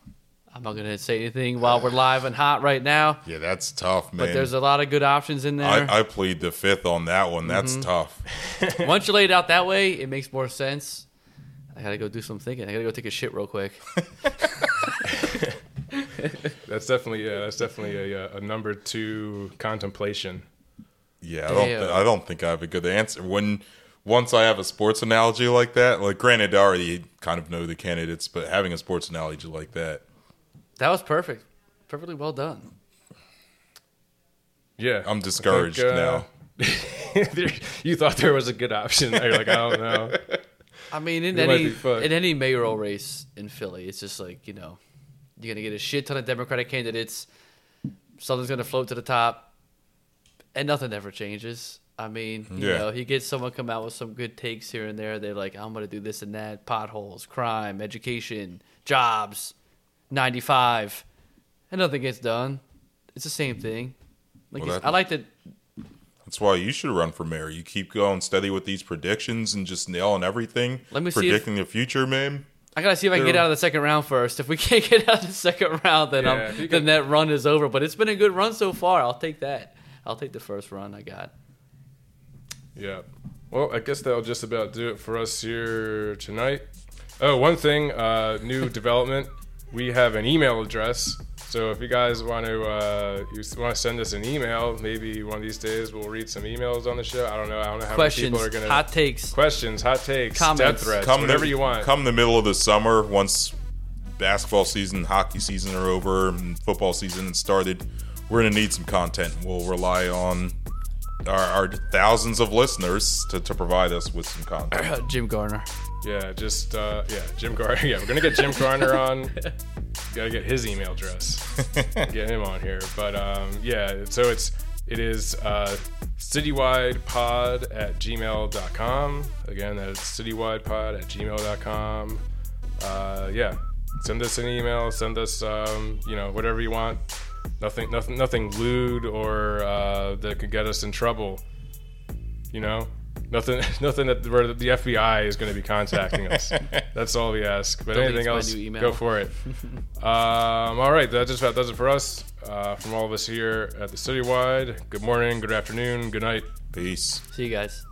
I'm not gonna say anything while we're live and hot right now, Yeah, that's tough, man. but there's a lot of good options in there. I, I plead the fifth on that one. That's Mm-hmm. tough. Once you lay it out that way, it makes more sense. I gotta go do some thinking. I gotta go take a shit real quick. That's definitely yeah, that's definitely a, a number two contemplation. Yeah, I don't. Th- I don't think I have a good answer. When once I have a sports analogy like that, like granted, I already kind of know the candidates, but having a sports analogy like that, That was perfect. Perfectly well done. Yeah, I'm discouraged think, uh, now. you thought there was a good option. You're like, I don't know. I mean, in It any in any mayoral race in Philly, it's just like you know, you're gonna get a shit ton of Democratic candidates. Something's gonna float to the top, and nothing ever changes. I mean, you Yeah. know, you get someone come out with some good takes here and there. They're like, I'm gonna do this and that: potholes, crime, education, jobs, 95, and nothing gets done. It's the same thing. Like Well, that- I like to That's why you should run for mayor. You keep going steady with these predictions and just nailing everything. Let me see if- predicting the future, man. I gotta see if I can get out of the second round first. If we can't get out of the second round, then Yeah, I'm, if then can- that run is over. But it's been a good run so far. I'll take that. I'll take the first run I got. Yeah. Well, I guess that'll just about do it for us here tonight. Oh, one thing, uh, new development. We have an email address. So if you guys want to, uh, you want to send us an email, maybe one of these days we'll read some emails on the show. I don't know. I don't know how Questions, many people are gonna hot takes. questions, hot takes, Comments. death threats, Come whatever the, you want. Come the middle of the summer, once basketball season, hockey season are over, and football season has started, we're gonna need some content. We'll rely on our, our thousands of listeners to, to provide us with some content. Jim Gardner. Yeah, just uh, yeah, Jim Gardner. Yeah, we're gonna get Jim Gardner on. Gotta get his email address. get him on here. But um, yeah, so it's it is uh, citywidepod at gmail.com. Again, that's citywidepod at gmail.com. Uh, yeah, send us an email. Send us um, you know whatever you want. Nothing, nothing, nothing lewd or uh, that could get us in trouble. You know, nothing, nothing that where the FBI is going to be contacting us. That's all we ask. But Deletes anything else, new email. go for it. um, all right, that just about does it for us. Uh, from all of us here at the Citywide. Good morning, good afternoon, good night. Peace. See you guys.